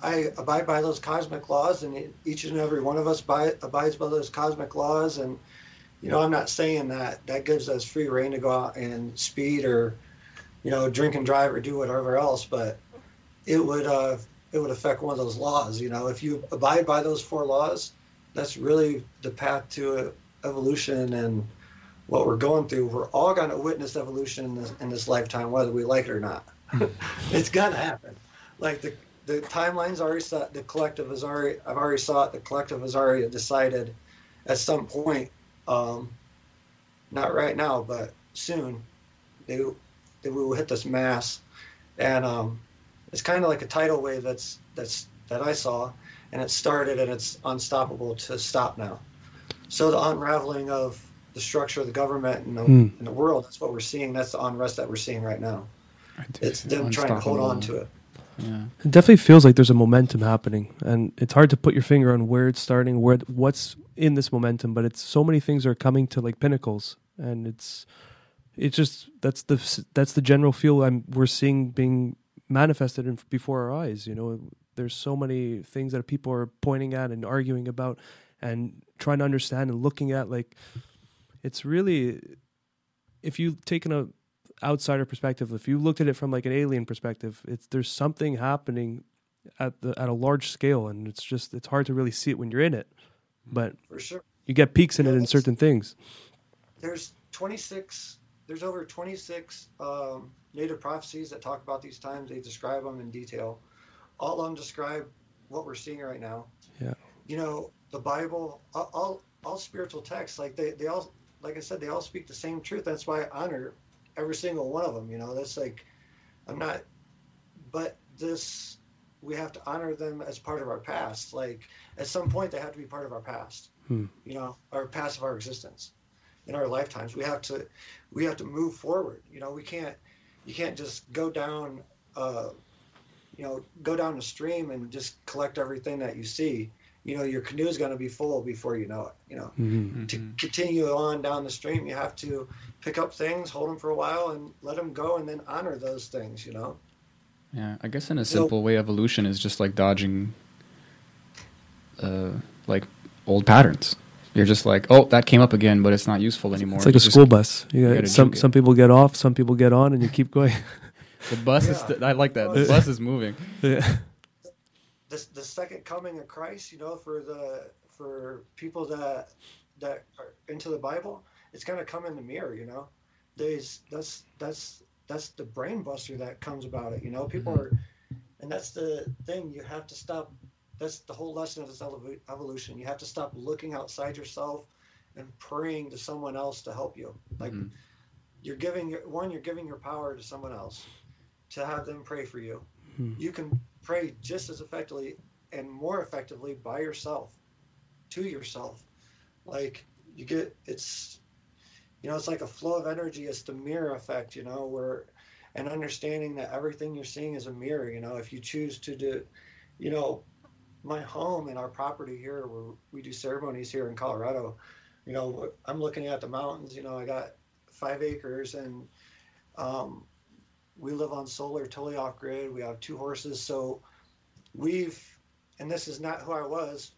I abide by those cosmic laws, and each and every one of us by, abides by those cosmic laws. And you know, I'm not saying that that gives us free reign to go out and speed or, you know, drink and drive or do whatever else, but it would uh, it would affect one of those laws. You know, if you abide by those four laws, that's really the path to uh, evolution and what we're going through. We're all going to witness evolution in this, in this lifetime, whether we like it or not. it's gonna happen. Like the the timeline's already set. The collective has already I've already saw it. The collective has already decided at some point, um, not right now, but soon, they they will hit this mass, and um, it's kind of like a tidal wave that's that's that I saw, and it started and it's unstoppable to stop now. So the unraveling of the structure of the government and the, Hmm. and the world, that's what we're seeing. That's the unrest that we're seeing right now. It's them trying to hold on to it. Yeah. It definitely feels like there's a momentum happening, and it's hard to put your finger on where it's starting, where what's in this momentum. But it's so many things are coming to like pinnacles, and it's it's just that's the that's the general feel I'm we're seeing being manifested in, before our eyes. You know, there's so many things that people are pointing at and arguing about and trying to understand and looking at like it's really if you taken a outsider perspective if you looked at it from like an alien perspective it's there's something happening at the at a large scale and it's just it's hard to really see it when you're in it but for sure. you get peaks in Yeah, it in certain things There's 26. There's over 26 um, native prophecies that talk about these times. They describe them in detail. All of them describe what we're seeing right now. Yeah. You know, the Bible, all all, all spiritual texts, like they, they all, like I said, they all speak the same truth. That's why I honor every single one of them. You know, that's like, I'm not, but this, we have to honor them as part of our past. Like at some point, they have to be part of our past. Hmm. You know, our past of our existence in our lifetimes. We have to, we have to move forward. You know, we can't, you can't just go down, uh, you know, go down the stream and just collect everything that you see. You know, your canoe is going to be full before you know it. You know, mm-hmm. to continue on down the stream, you have to pick up things, hold them for a while, and let them go, and then honor those things. You know. Yeah, I guess in a simple way, evolution is just like dodging, uh, like old patterns. You're just like, oh, that came up again, but it's not useful anymore. it's like a school bus you you got gotta some some people get off some people get on and you keep going The bus is. St- I like that. The bus is moving. yeah the, the second coming of Christ, you know, for the for people that that are into the Bible, it's gonna come in the mirror, you know. There's that's that's that's the brain buster that comes about it, you know. People are, and that's the thing. You have to stop. That's the whole lesson of this evolution. You have to stop looking outside yourself and praying to someone else to help you. Like Mhm. you're giving your one, you're giving your power to someone else to have them pray for you. Hmm. You can pray just as effectively and more effectively by yourself, to yourself. Like you get it's you know, it's like a flow of energy, it's the mirror effect, you know, where and understanding that everything you're seeing is a mirror, you know, if you choose to do you know, my home and our property here where we do ceremonies here in Colorado, you know, I'm looking at the mountains, you know, I got five acres and um, we live on solar, totally off grid. We have two horses. So we've, and this is not who I was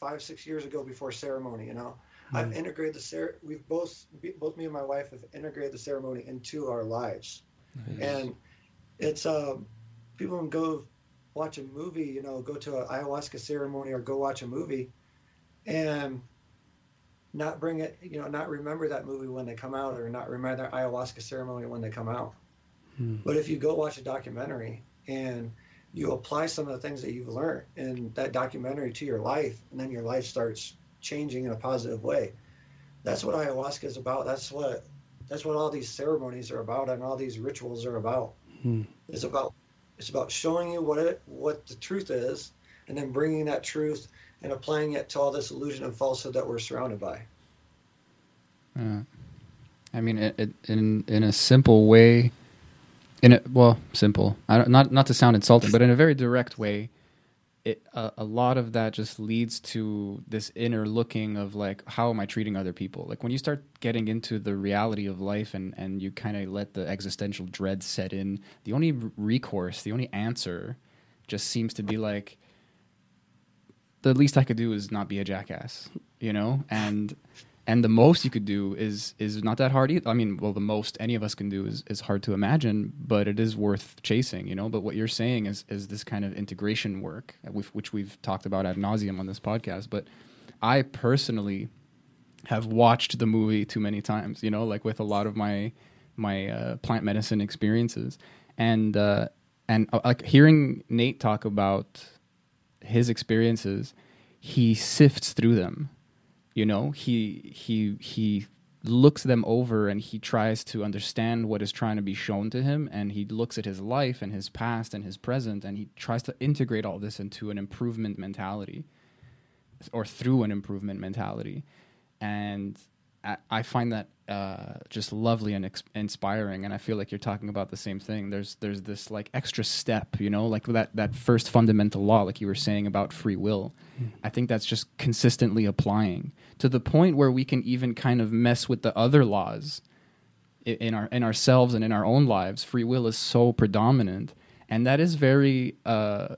five, six years ago before ceremony, you know. I've integrated the cer- we've both both me and my wife have integrated the ceremony into our lives, and it's um, people can go watch a movie, you know, go to an ayahuasca ceremony or go watch a movie, and not bring it, you know, not remember that movie when they come out, or not remember that ayahuasca ceremony when they come out. But if you go watch a documentary and you apply some of the things that you've learned in that documentary to your life, and then your life starts changing in a positive way. That's what ayahuasca is about. That's what that's what all these ceremonies are about, and all these rituals are about. Hmm. It's about it's about showing you what it what the truth is, and then bringing that truth and applying it to all this illusion and falsehood that we're surrounded by. Yeah. I mean, it, it, in in a simple way, in a well, simple. Not not to sound insulting, but in a very direct way, it a, a lot of that just leads to this inner looking of like, how am I treating other people? Like when you start getting into the reality of life and and you kind of let the existential dread set in, the only recourse, the only answer, just seems to be like, the least I could do is not be a jackass, you know, and and the most you could do is is not that hard either. I mean, well, the most any of us can do is, is hard to imagine, but it is worth chasing, you know. But what you're saying is is this kind of integration work, which which we've talked about ad nauseum on this podcast. But I personally have watched the movie too many times, you know, like with a lot of my my uh, plant medicine experiences, and uh, and uh, like hearing Nate talk about his experiences, he sifts through them. You know, he he he looks them over and he tries to understand what is trying to be shown to him. And he looks at his life and his past and his present and he tries to integrate all this into an improvement mentality or through an improvement mentality. And I- I find that uh, just lovely and ex- inspiring, and I feel like you're talking about the same thing. There's there's this like extra step, you know, like that that first fundamental law, like you were saying about free will. I think that's just consistently applying to the point where we can even kind of mess with the other laws i- in our in ourselves and in our own lives. Free will is so predominant, and that is very uh,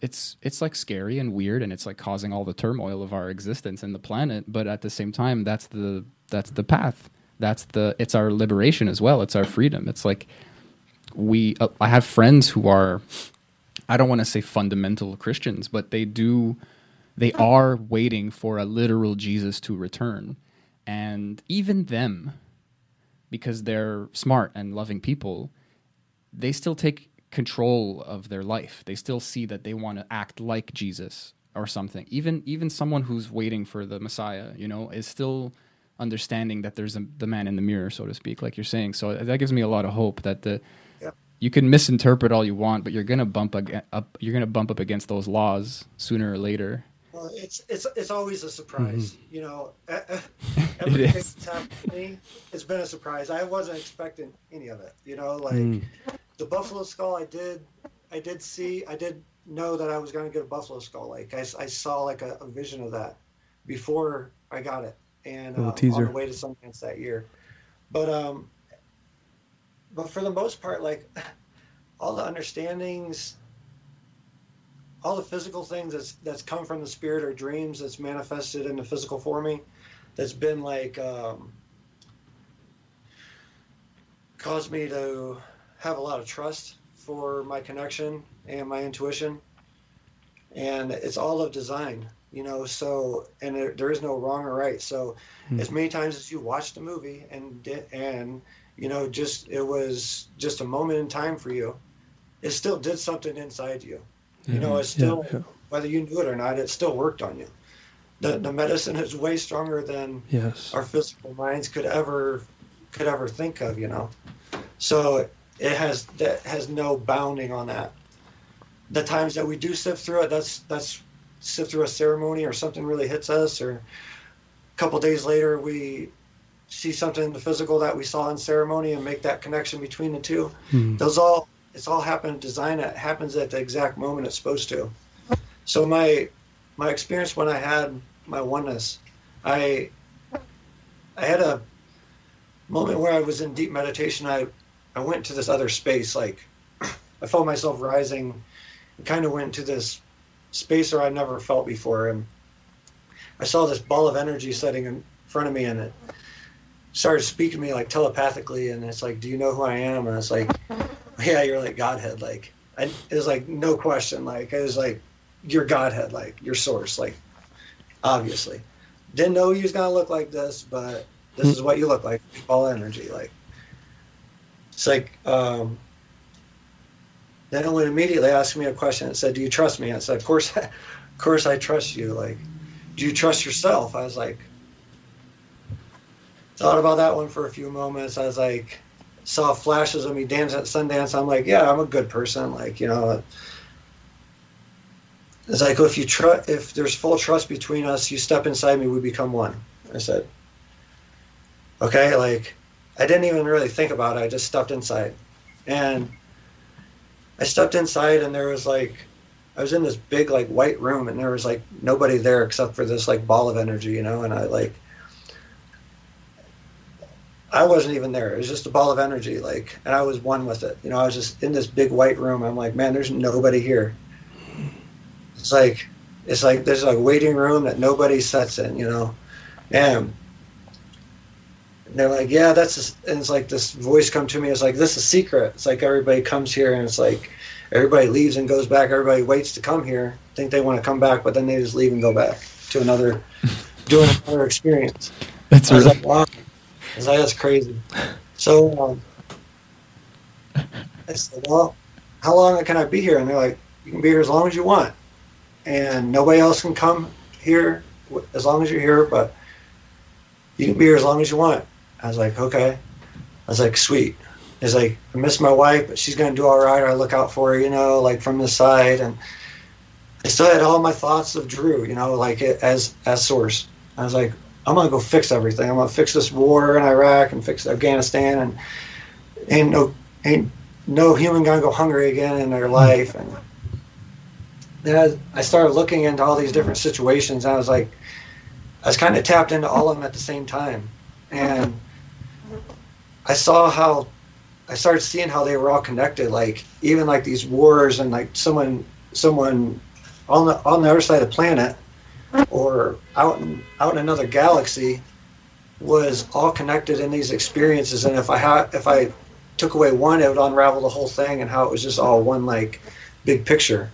it's it's like scary and weird and it's like causing all the turmoil of our existence and the planet but at the same time that's the that's the path that's the it's our liberation as well it's our freedom it's like we uh, i have friends who are i don't want to say fundamental christians but they do they are waiting for a literal jesus to return and even them because they're smart and loving people they still take control of their life. They still see that they want to act like Jesus or something. Even even someone who's waiting for the Messiah, you know, is still understanding that there's a, the man in the mirror, so to speak, like you're saying. So that gives me a lot of hope that the you can misinterpret all you want, but you're gonna bump ag- up. You're gonna bump up against those laws sooner or later. Well, it's it's it's always a surprise, Mm-hmm. you know. Everything that's happened to me, it's been a surprise. I wasn't expecting any of it, you know. Like Mm. the buffalo skull, I did, I did see, I did know that I was going to get a buffalo skull. Like I, I saw like a, a vision of that before I got it, and Little uh, on the way to Sundance that year. But um, but for the most part, like all the understandings all the physical things that's that's come from the spirit or dreams that's manifested in the physical for me that's been like um, caused me to have a lot of trust for my connection and my intuition. And it's all of design you know so and there, there is no wrong or right so hmm. as many times as you watch the movie and and you know just it was just a moment in time for you it still did something inside you you know, mm-hmm. it's Yeah, still yeah. whether you knew it or not, it still worked on you. The the medicine is way stronger than Yes. our physical minds could ever could ever think of. You know, so it has that has no bounding on that. The times that we do sift through it, that's that's sift through a ceremony or something really hits us, or a couple days later we see something in the physical that we saw in ceremony and make that connection between the two. Hmm. those all it's all happened design it happens at the exact moment it's supposed to. So my my experience when i had my oneness i i had a moment where i was in deep meditation. I i went to this other space like i felt myself rising and kind of went to this space where i never felt before and i saw this ball of energy setting in front of me and it started speaking to me like telepathically and it's like do you know who i am and it's like yeah, you're like Godhead. Like, I, it was like no question. Like, it was like your Godhead, like your source. Like, obviously, didn't know you was gonna look like this, but this is what you look like. All energy. Like, it's like. um Then would immediately ask me a question. It said, "Do you trust me?" I said, "Of course, of course, I trust you." Like, do you trust yourself? I was like, thought about that one for a few moments. I was like saw flashes of me dancing at Sundance. I'm like, yeah, I'm a good person. Like, you know, it's like if you trust, if there's full trust between us, you step inside me, we become one. I said, okay, like I didn't even really think about it. I just stepped inside, and I stepped inside, and there was like, I was in this big like white room, and there was like nobody there except for this like ball of energy, you know, and I like. I wasn't even there. It was just a ball of energy, like, and I was one with it. You know, I was just in this big white room. I'm like, man, there's nobody here. It's like, it's like there's like a waiting room that nobody sits in. You know, and they're like, yeah, that's. Just, and it's like this voice come to me. It's like this is secret. It's like everybody comes here, and it's like everybody leaves and goes back. Everybody waits to come here, think they want to come back, but then they just leave and go back to another, doing another experience. That's I was really like, wow. I was like, that's crazy. So um, I said, well, how long can I be here? And they're like, you can be here as long as you want. And nobody else can come here as long as you're here, but you can be here as long as you want. I was like, okay. I was like, sweet. It's like, I miss my wife, but she's going to do all right. I look out for her, you know, like from the side. And I still had all my thoughts of Drew, you know, like it, as, as source. I was like, I'm gonna go fix everything. I'm gonna fix this war in Iraq and fix Afghanistan, and ain't no ain't no human gonna go hungry again in their life. And then I, I started looking into all these different situations. I was like, I was kind of tapped into all of them at the same time, and I saw how I started seeing how they were all connected. Like even like these wars and like someone someone on the on the other side of the planet or out in out in another galaxy was all connected in these experiences and if I had if I took away one it would unravel the whole thing and how it was just all one like big picture.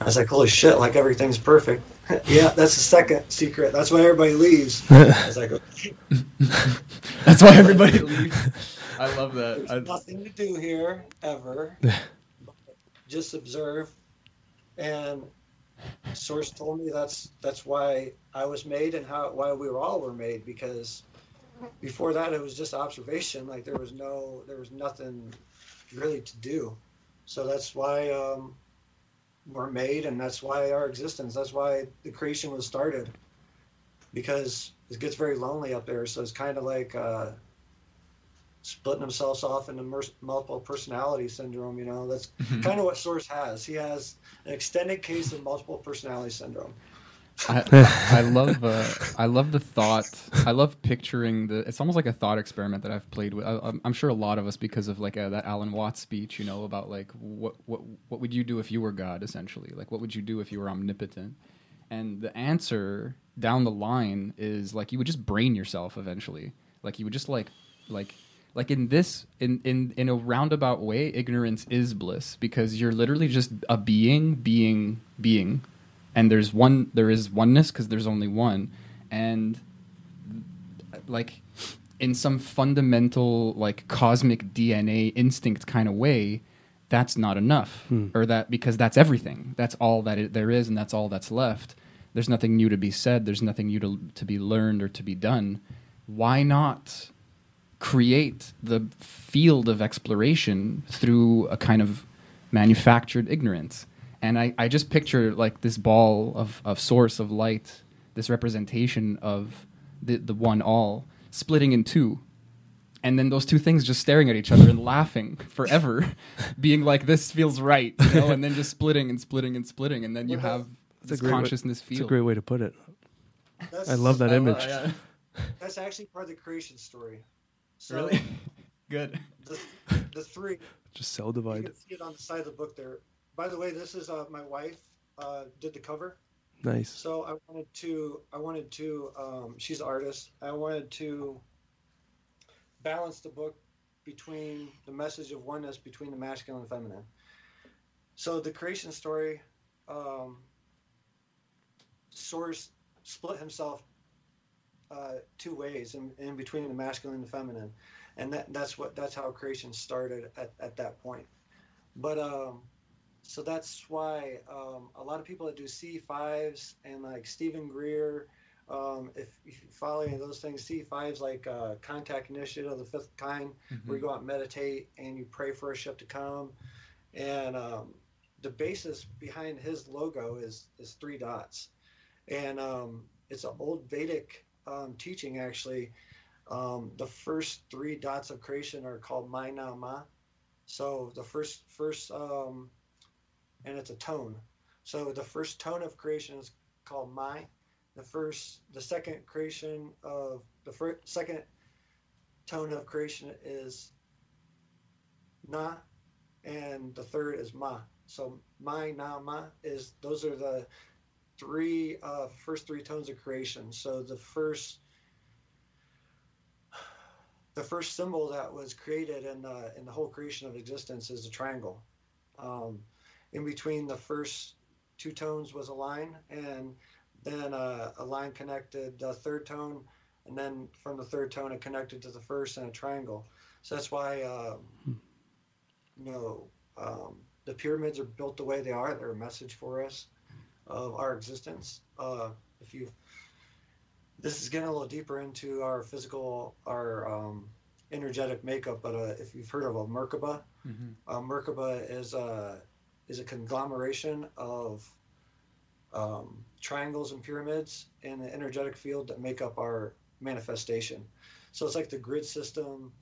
I was like, holy shit, like everything's perfect. yeah, that's the second secret. That's why everybody leaves. I was like, okay, That's why everybody leaves. I love that. there's I, nothing to do here ever. Just observe. And source told me that's that's why I was made and how why we were all were made because before that it was just observation. Like there was no there was nothing really to do. So that's why um, we're made and that's why our existence. That's why the creation was started. Because it gets very lonely up there. So it's kind of like uh, splitting themselves off into multiple personality syndrome. You know, that's kind of what Source has. He has an extended case of multiple personality syndrome. I, I love uh, I love the thought. I love picturing the. It's almost like a thought experiment that I've played with. I, I'm- I'm sure a lot of us, because of like uh that Alan Watts speech, you know, about like what what what would you do if you were God, essentially? Like what would you do if you were omnipotent? And the answer down the line is like you would just brain yourself eventually. Like you would just like like like in this in in in a roundabout way, ignorance is bliss because you're literally just a being being being and there's one there is oneness because there's only one. And like in some fundamental like cosmic dna instinct kind of way that's not enough. Hmm. Or that because that's everything. That's all that it, there is and that's all that's left. There's nothing new to be said. There's nothing new to, to be learned or to be done. Why not create the field of exploration through a kind of manufactured ignorance. And I, I just picture like this ball of, of source of light, this representation of the, the one all splitting in two. And then those two things just staring at each other and laughing forever, being like, this feels right, you know, and then just splitting and splitting and splitting. And then you have It's a this great way- consciousness It's a great way to put it. That's, I love that I image. love- yeah. That's actually part of the creation story. So Really? Good. the, the three Just cell divide You can see it on the side of the book there. By the way, this is uh, my wife uh, did the cover. Nice. So I wanted to, I wanted to, um, she's an artist. I wanted to balance the book between the message of oneness between the masculine and feminine. So the creation story, um, Source split himself uh, two ways in, in between the masculine and the feminine, and that, that's what that's how creation started at, at that point. But um, so that's why um, a lot of people that do C5s and like Steven Greer, um, if, if you follow any of those things, C5s like uh, Contact Initiative of the Fifth Kind, where you go out and meditate and you pray for a ship to come. And um, the basis behind his logo is, is three dots. And um, it's an old Vedic um, teaching, actually. Um, the first three dots of creation are called Mai Na Ma. So the first, first, um, and it's a tone. So the first tone of creation is called Mai. The first, the second creation of the first, second tone of creation is Na, and the third is Ma. So Mai Na Ma is those are the three uh, first three tones of creation. So the first the first symbol that was created in the, in the whole creation of existence is a triangle. Um, in between the first two tones was a line, and then uh, a line connected the third tone, and then from the third tone it connected to the first in a triangle. So that's why um, you know um, the pyramids are built the way they are. They're a message for us of our existence. Uh, if you this is getting a little deeper into our physical, our um, energetic makeup. But uh, if you've heard of a Merkaba, Mhm. uh, Merkaba is a is a conglomeration of um, triangles and pyramids in the energetic field that make up our manifestation. So it's like the grid system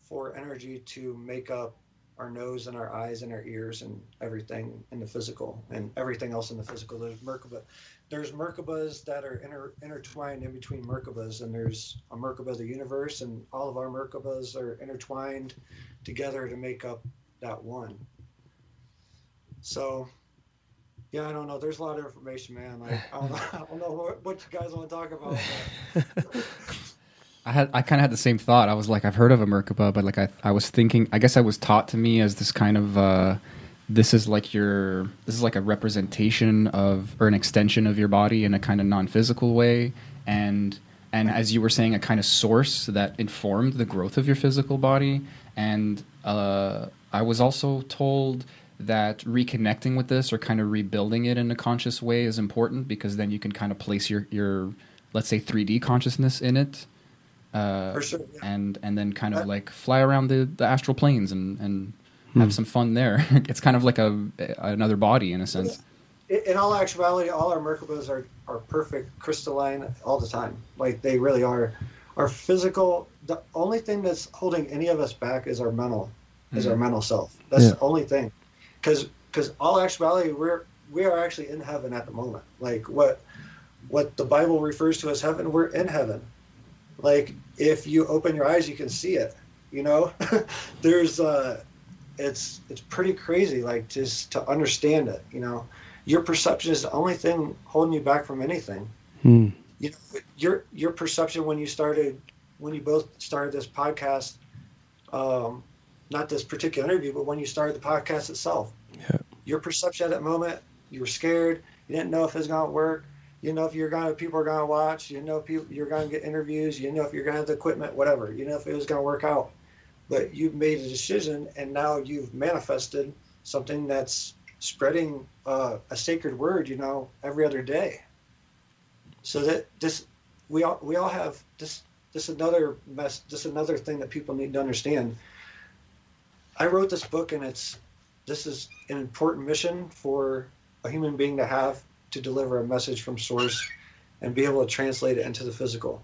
for energy to make up our nose and our eyes and our ears and everything in the physical and everything else in the physical. There's Merkaba. There's Merkabas that are inter, intertwined in between Merkabas, and there's a Merkaba the universe, and all of our Merkabas are intertwined together to make up that one. So Yeah, I don't know. There's a lot of information, man. Like, I don't know, I don't know what, what you guys want to talk about. I had I kind of had the same thought. I was like, I've heard of a Merkaba, but like I I was thinking, I guess I was taught to me as this kind of uh, this is like your this is like a representation of or an extension of your body in a kind of non-physical way, and and as you were saying, a kind of source that informed the growth of your physical body. And uh, I was also told that reconnecting with this or kind of rebuilding it in a conscious way is important because then you can kind of place your your let's say 3D consciousness in it uh, For sure, yeah. and and then kind of like fly around the, the astral planes and and have some fun there. it's kind of like a another body in a sense. in in all actuality, all our Merkabas are, are perfect, crystalline all the time. Like they really are. Our physical, the only thing that's holding any of us back is our mental, is our mental self. That's Yeah. the only thing. Because because all actuality, we're we are actually in heaven at the moment. Like what what the Bible refers to as heaven, we're in heaven. Like if you open your eyes, you can see it. You know, there's uh, it's it's pretty crazy. Like just to understand it. You know, your perception is the only thing holding you back from anything. Hmm. You know, your your perception when you started when you both started this podcast, um, not this particular interview, but when you started the podcast itself. Yeah. Your perception at that moment, you were scared. You didn't know if it was going to work. You didn't know if you're going to people are going to watch. You didn't know people, you're going to get interviews. You didn't know if you're going to have the equipment, whatever. You know if it was going to work out. But you've made a decision, and now you've manifested something that's spreading uh, a sacred word. You know, every other day. So that this, we all we all have this. This another mess. This another thing that people need to understand. I wrote this book, and it's this is an important mission for a human being to have to deliver a message from source and be able to translate it into the physical.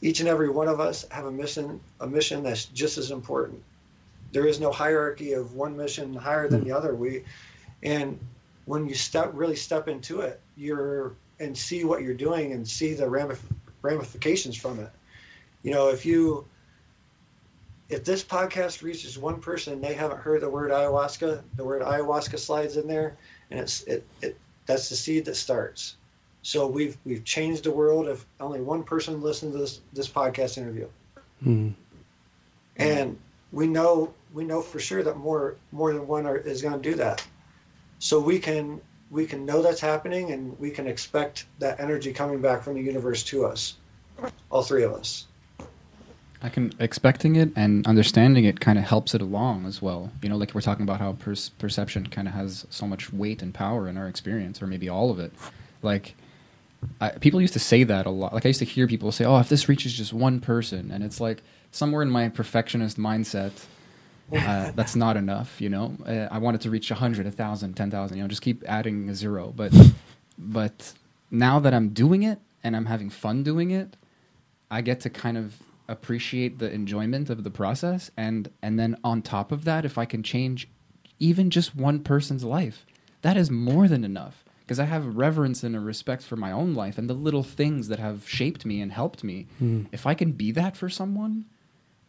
Each and every one of us have a mission, a mission that's just as important. There is no hierarchy of one mission higher than hmm. the other. We, and when you step really step into it, you're and see what you're doing and see the ramif- ramifications from it. You know, if you if this podcast reaches one person and they haven't heard the word ayahuasca the word ayahuasca slides in there and it's it, it that's the seed that starts. So we've we've changed the world if only one person listened to this this podcast interview. Hmm. and we know we know for sure that more more than one are, is going to do that. So we can we can know that's happening and we can expect that energy coming back from the universe to us all three of us I can expecting it and understanding it kind of helps it along as well. You know, like we're talking about how per- perception kind of has so much weight and power in our experience, or maybe all of it. Like I, people used to say that a lot. Like I used to hear people say, "Oh, if this reaches just one person," and it's like somewhere in my perfectionist mindset, uh, that's not enough. You know, uh, I wanted to reach a hundred, a thousand, ten thousand. You know, just keep adding a zero. But but now that I'm doing it and I'm having fun doing it, I get to kind of appreciate the enjoyment of the process and and then on top of that if I can change even just one person's life that is more than enough. Because I have reverence and a respect for my own life and the little things that have shaped me and helped me. Hmm. If I can be that for someone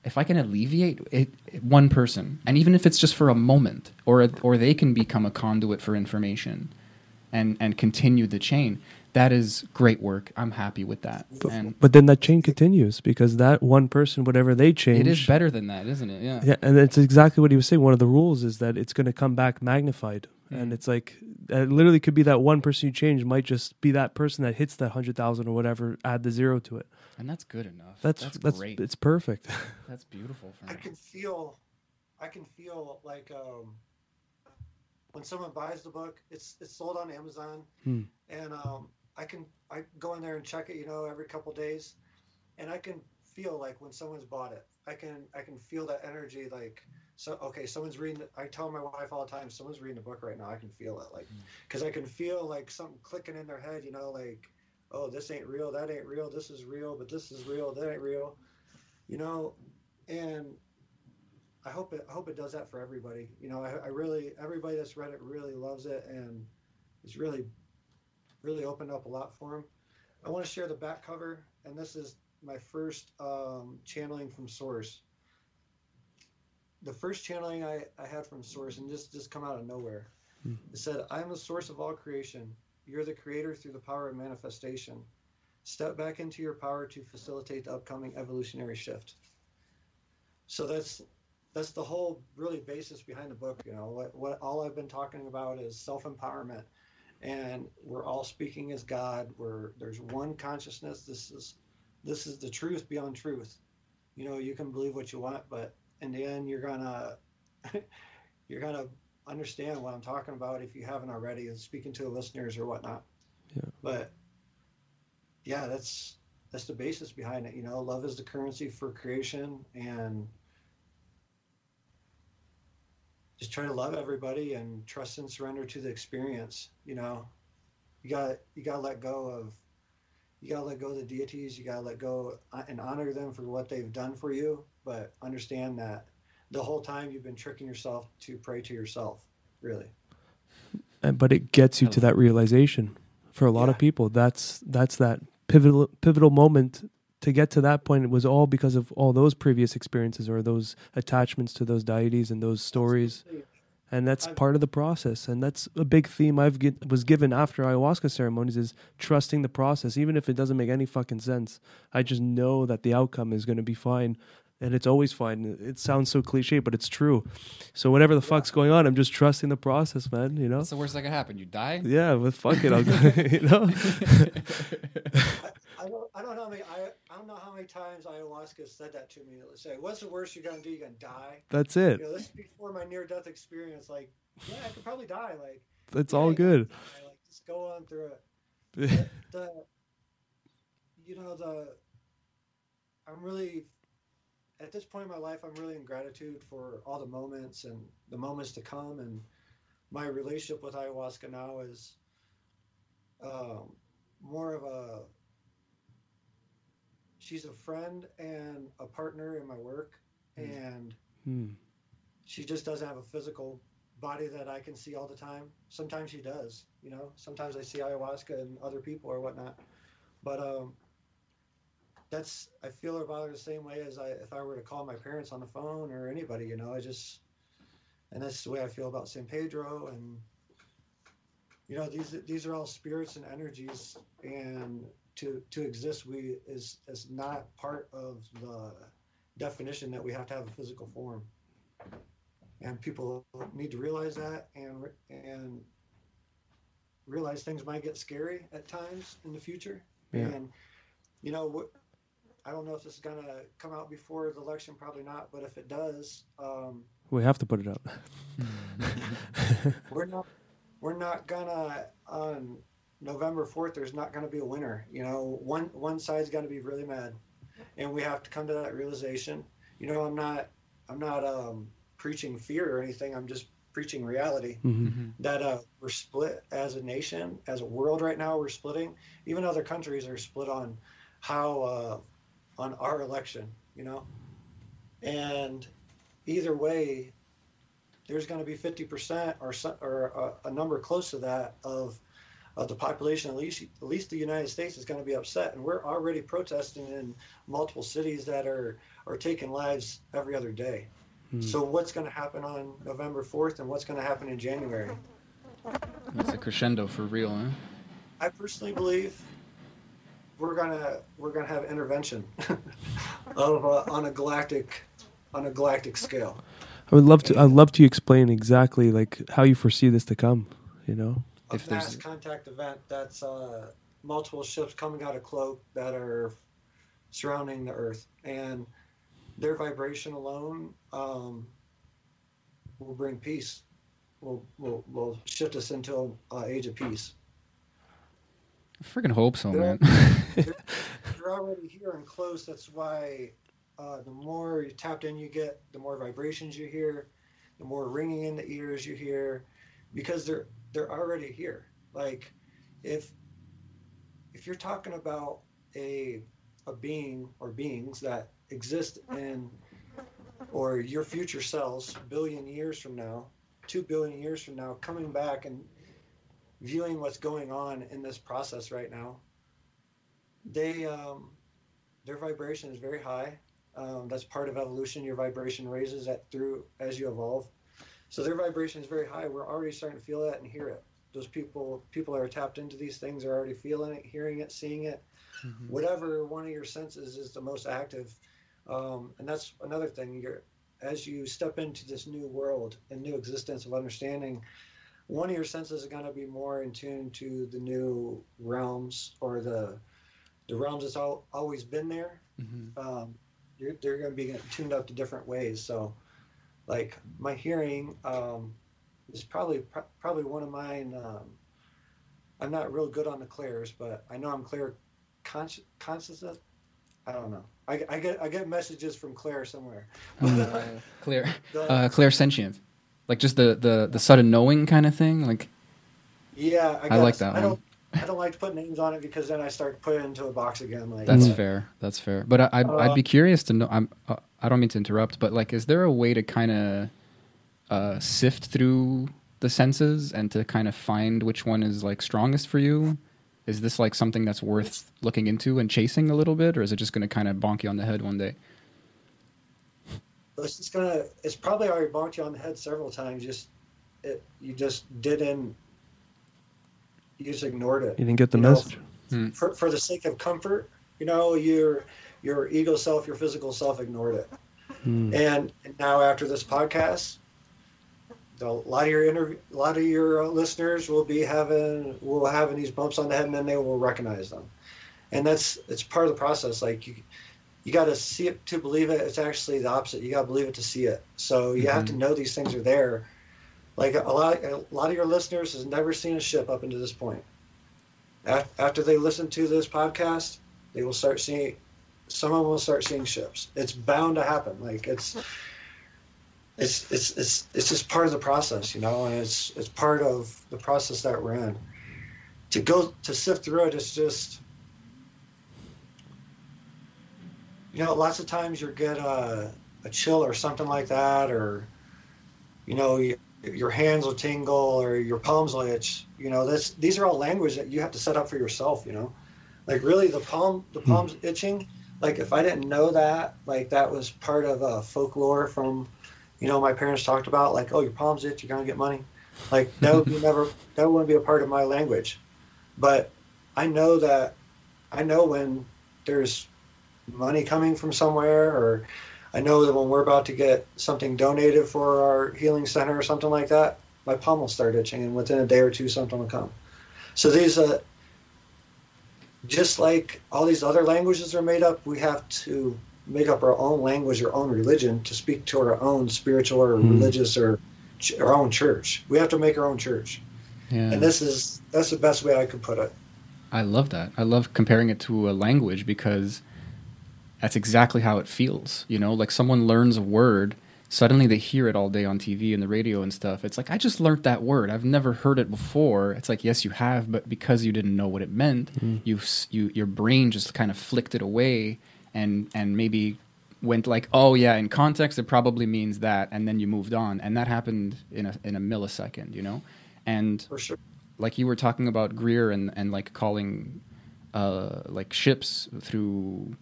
if I can alleviate it, it- one person and even if it's just for a moment or or they can become a conduit for information and and continue the chain that is great work I'm happy with that and But then that chain continues because that one person, whatever they change, It is better than that, isn't it? Yeah. Yeah, and it's exactly what he was saying. One of the rules is that it's going to come back magnified, and Mm. it's like it literally could be that one person you change might just be that person that hits that hundred thousand or whatever. Add the zero to it. And that's good enough. That's that's, that's, great. it's perfect. that's beautiful for I can feel, I can feel like um, when someone buys the book, it's it's sold on Amazon, Hmm. and um, I can I go in there and check it, you know, every couple days, and I can feel like when someone's bought it, I can I can feel that energy. Like so, okay, someone's reading. The, I tell my wife all the time, someone's reading the book right now. I can feel it, like mm. because I can feel like something clicking in their head, you know, like oh, this ain't real, that ain't real, this is real, but this is real, that ain't real, you know, and I hope it. I hope it does that for everybody. You know, I, I really everybody that's read it really loves it, and it's really, really opened up a lot for them. I want to share the back cover, and this is my first um, channeling from Source. The first channeling I, I had from Source, and just just come out of nowhere. It said, I am the source of all creation. You're the creator through the power of manifestation. Step back into your power to facilitate the upcoming evolutionary shift. So that's that's the whole really basis behind the book. You know, what, what all I've been talking about is self empowerment, and we're all speaking as God. We're there's one consciousness. This is this is the truth beyond truth. You know, you can believe what you want, but in the end, you're gonna you're gonna understand what I'm talking about if you haven't already, and speaking to the listeners or whatnot. Yeah. But yeah, that's that's the basis behind it. You know, love is the currency for creation, and just try to love everybody and trust and surrender to the experience. You know, you got you got to let go of you got to let go of the deities. You got to let go uh, and honor them for what they've done for you, but understand that the whole time you've been tricking yourself to pray to yourself. Really. and but it gets you to that realization for a lot of people that's that's that pivotal pivotal moment to get to that point it was all because of all those previous experiences or those attachments to those deities and those stories. And that's part of the process. And that's a big theme i've get, was given after ayahuasca ceremonies is trusting the process. Even if it doesn't make any fucking sense i just know that the outcome is going to be fine. And it's always fine. It sounds so cliche but it's true. So whatever the fuck's going on i'm just trusting the process man you know? What's the worst that could happen? You die? yeah, but fuck it, I'll go, you know. I don't, I don't know how many I, I don't know how many times ayahuasca said that to me. Let's say, what's the worst you're gonna do? You're gonna die. That's it. You know, this is before my near death experience. Like, yeah, I could probably die. Like, That's yeah, all good. Like, just go on through it. the you know the i'm really at this point in my life i'm really in gratitude for all the moments and the moments to come and my relationship with ayahuasca now is um, more of a she's a friend and a partner in my work and Hmm. she just doesn't have a physical body that I can see all the time. Sometimes she does, you know. Sometimes I see ayahuasca and other people or whatnot. But um, that's I feel about her the same way as I if I were to call my parents on the phone or anybody, you know. I just and that's the way I feel about San Pedro and you know these these are all spirits and energies and to to exist we is is not part of the definition that we have to have a physical form and people need to realize that and and realize things might get scary at times in the future Yeah. and you know i don't know if this is going to come out before the election probably not but if it does um, We have to put it up. we're not we're not gonna on november 4th there's not going to be a winner you know one one side's going to be really mad and we have to come to that realization you know i'm not i'm not um preaching fear or anything i'm just preaching reality hmm that uh, we're split as a nation, as a world right now. We're splitting. Even other countries are split on how uh, on our election, you know. And either way, there's going to be 50% or or a, a number close to that of of the population. At least at least the United States is going to be upset, and we're already protesting in multiple cities that are are taking lives every other day. So what's going to happen on November 4th, and what's going to happen in January? It's a crescendo for real, huh? I personally believe we're gonna we're gonna have intervention of uh, on a galactic on a galactic scale. I would love to. I'd love to explain exactly like how you foresee this to come. You know. A If there's- mass contact event that's uh, multiple ships coming out of cloak that are surrounding the Earth, and their vibration alone um, will bring peace. Will will will shift us into an age of peace. I freaking hope so, Yeah. man. you're already here and close. That's why uh, the more you tapped in you get, the more vibrations you hear, the more ringing in the ears you hear, because they're they're already here. Like if if you're talking about a a being or beings that exist in or your future selves billion years from now, two billion years from now, coming back and viewing what's going on in this process right now, they um, their vibration is very high. Um, that's part of evolution. Your vibration raises at through as you evolve. So their vibration is very high. We're already starting to feel that and hear it. Those people people that are tapped into these things are already feeling it, hearing it, seeing it. Whatever one of your senses is the most active, um, and that's another thing. You're as you step into this new world and new existence of understanding, one of your senses is going to be more in tune to the new realms or the the realms that's all, always been there. Mhm. Um, you're, they're going to be tuned up to different ways. So, like my hearing um, is probably pro- probably one of mine. Um, I'm not real good on the clairs, but I know I'm clear conscious. Of, I don't know. I, I get I get messages from Claire somewhere. Clear, Claire, uh, clear sentient, like just the the the sudden knowing kind of thing. Like Yeah, I, I like that I don't. One. I don't like to put names on it because then I start putting it into a box again. Like that's fair. That's fair. But I, I'd, I'd Uh, be curious to know. I'm. Uh, I don't mean to interrupt, but like, is there a way to kind of uh, sift through the senses and to kind of find which one is like strongest for you? Is this like something that's worth looking into and chasing a little bit, or is it just going to kind of bonk you on the head one day? It's just gonna. It's probably already bonked you on the head several times. Just it. You just didn't. You just ignored it. You didn't get the You know, message. for for the sake of comfort. You know, your your ego self, your physical self ignored it. Hmm. And, and now after this podcast, the, a lot of your interview, a lot of your uh, listeners will be having will having these bumps on the head, and then they will recognize them. And that's it's part of the process. Like you, you got to see it to believe it. It's actually the opposite. You got to believe it to see it. So you have to know these things are there. Like a lot, a lot of your listeners has never seen a ship up until this point. After they listen to this podcast, they will start seeing. Some of them will start seeing ships. It's bound to happen. Like it's, it's it's it's it's just part of the process, you know, and it's it's part of the process that we're in. To go to sift through it, it is just, you know, lots of times you get a a chill or something like that, or you know, you, your hands will tingle or your palms will itch. You know, that's these are all language that you have to set up for yourself. You know, like really the palm the palms itching. Like if I didn't know that, like that was part of uh, folklore from, you know, my parents talked about. Like, oh, your palms itch, you're gonna get money. Like that would be never that wouldn't be a part of my language. But I know that I know when there's money coming from somewhere or I know that when we're about to get something donated for our healing center or something like that, my palm will start itching, and within a day or two, something will come. So these, uh, just like all these other languages are made up, we have to make up our own language, our own religion to speak to our own spiritual or religious or ch- our own church. We have to make our own church, Yeah. and this is that's the best way I could put it. I love that. I love comparing it to a language because that's exactly how it feels. You know, like someone learns a word, suddenly they hear it all day on TV and the radio and stuff. It's like, I just learned that word. I've never heard it before. It's like, yes, you have, but because you didn't know what it meant, you, you, your brain just kind of flicked it away and, and maybe went like, oh yeah, in context, it probably means that. And then you moved on. And that happened in a, in a millisecond, you know? And For sure. like you were talking about Greer and, and like calling uh, like ships through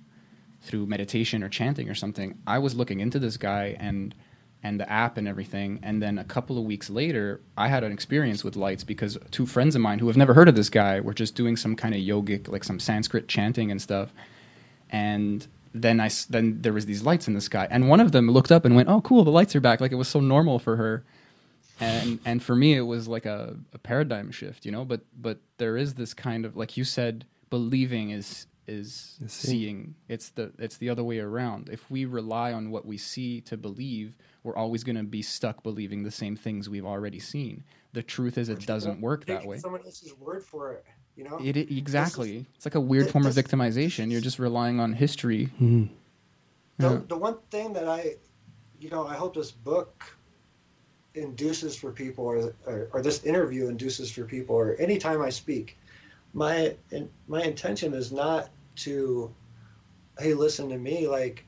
through meditation or chanting or something. I was looking into this guy and and the app and everything, and then a couple of weeks later, I had an experience with lights because two friends of mine who have never heard of this guy were just doing some kind of yogic, like some Sanskrit chanting and stuff, and then I then there was these lights in the sky, and one of them looked up and went, "Oh, cool, the lights are back!" Like it was so normal for her and and for me it was like a, a paradigm shift you know but but there is this kind of like you said believing is is Is seeing. seeing it's the it's the other way around if we rely on what we see to believe we're always going to be stuck believing the same things we've already seen the truth is it doesn't work that way Someone else's word for it, you know. it, it- exactly it's like a weird form of victimization you're just relying on history Mhm. the, Yeah. the one thing that I, you know, I hope this book induces for people, or, or, or this interview induces for people, or anytime I speak, my my intention is not to, hey, listen to me. Like,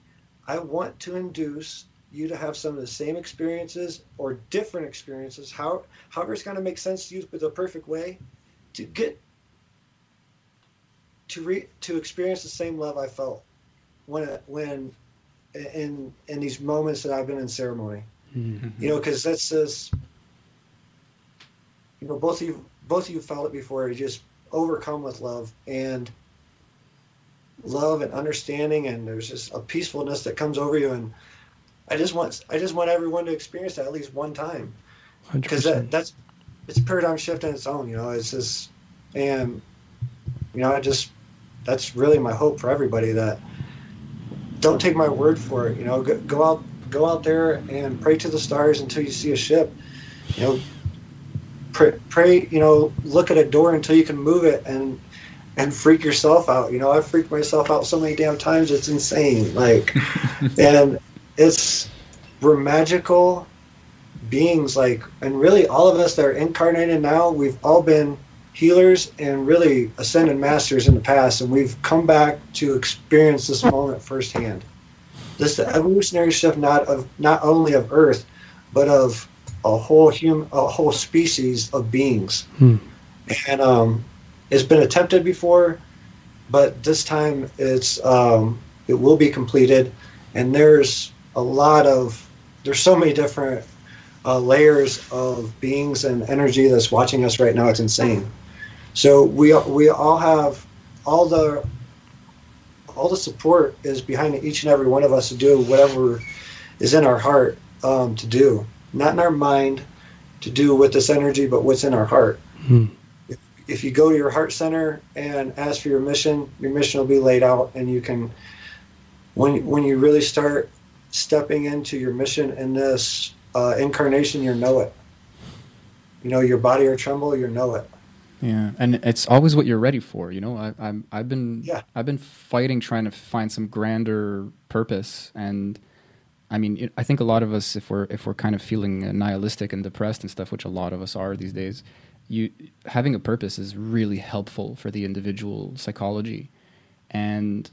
I want to induce you to have some of the same experiences or different experiences. How, however, it's going to make sense to you but the perfect way, to get to re, to experience the same love I felt when when in in these moments that I've been in ceremony. Mm-hmm. You know, because that's just you know both of you both of you felt it before. You just overcome with love and love and understanding, and there's just a peacefulness that comes over you. And I just want I just want everyone to experience that at least one time because that, that's it's a paradigm shift in its own. You know, it's just and you know I just that's really my hope for everybody that don't take my word for it. You know, go, go out go out there and pray to the stars until you see a ship. You know, pray, pray. You know, look at a door until you can move it and and freak yourself out. You know, I've freaked myself out so many damn times it's insane. Like, and it's we're magical beings. Like, and really, all of us that are incarnated now, we've all been healers and really ascended masters in the past, and we've come back to experience this moment firsthand. This evolutionary shift, not of not only of Earth, but of a whole human, a whole species of beings. Hmm. And um, it's been attempted before, but this time it's um, it will be completed. And there's a lot of there's so many different uh, layers of beings and energy that's watching us right now. It's insane. So we we all have all the all the support is behind each and every one of us to do whatever is in our heart um, to do, not in our mind to do with this energy, but what's in our heart. Hmm. If, if you go to your heart center and ask for your mission, your mission will be laid out, and you can when when you really start stepping into your mission in this uh, incarnation, you know it. You know your body will tremble, you know it. Yeah, and it's always what you're ready for. You know, I, I'm I've been Yeah. I've been fighting trying to find some grander purpose, and I mean, I think a lot of us, if we're if we're kind of feeling uh, nihilistic and depressed and stuff, which a lot of us are these days, you having a purpose is really helpful for the individual psychology, and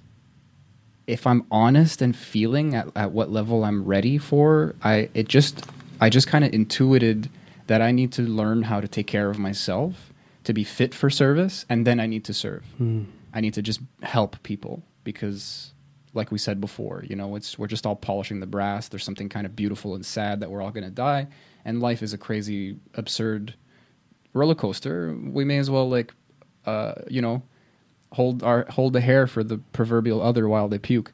if I'm honest and feeling at, at what level I'm ready for, I it just I just kind of intuited that I need to learn how to take care of myself to be fit for service, and then I need to serve. I need to just help people because, like we said before, you know, it's we're just all polishing the brass. There's something kind of beautiful and sad that we're all going to die, and life is a crazy, absurd roller coaster. We may as well like, uh, you know, hold our hold the hair for the proverbial other while they puke,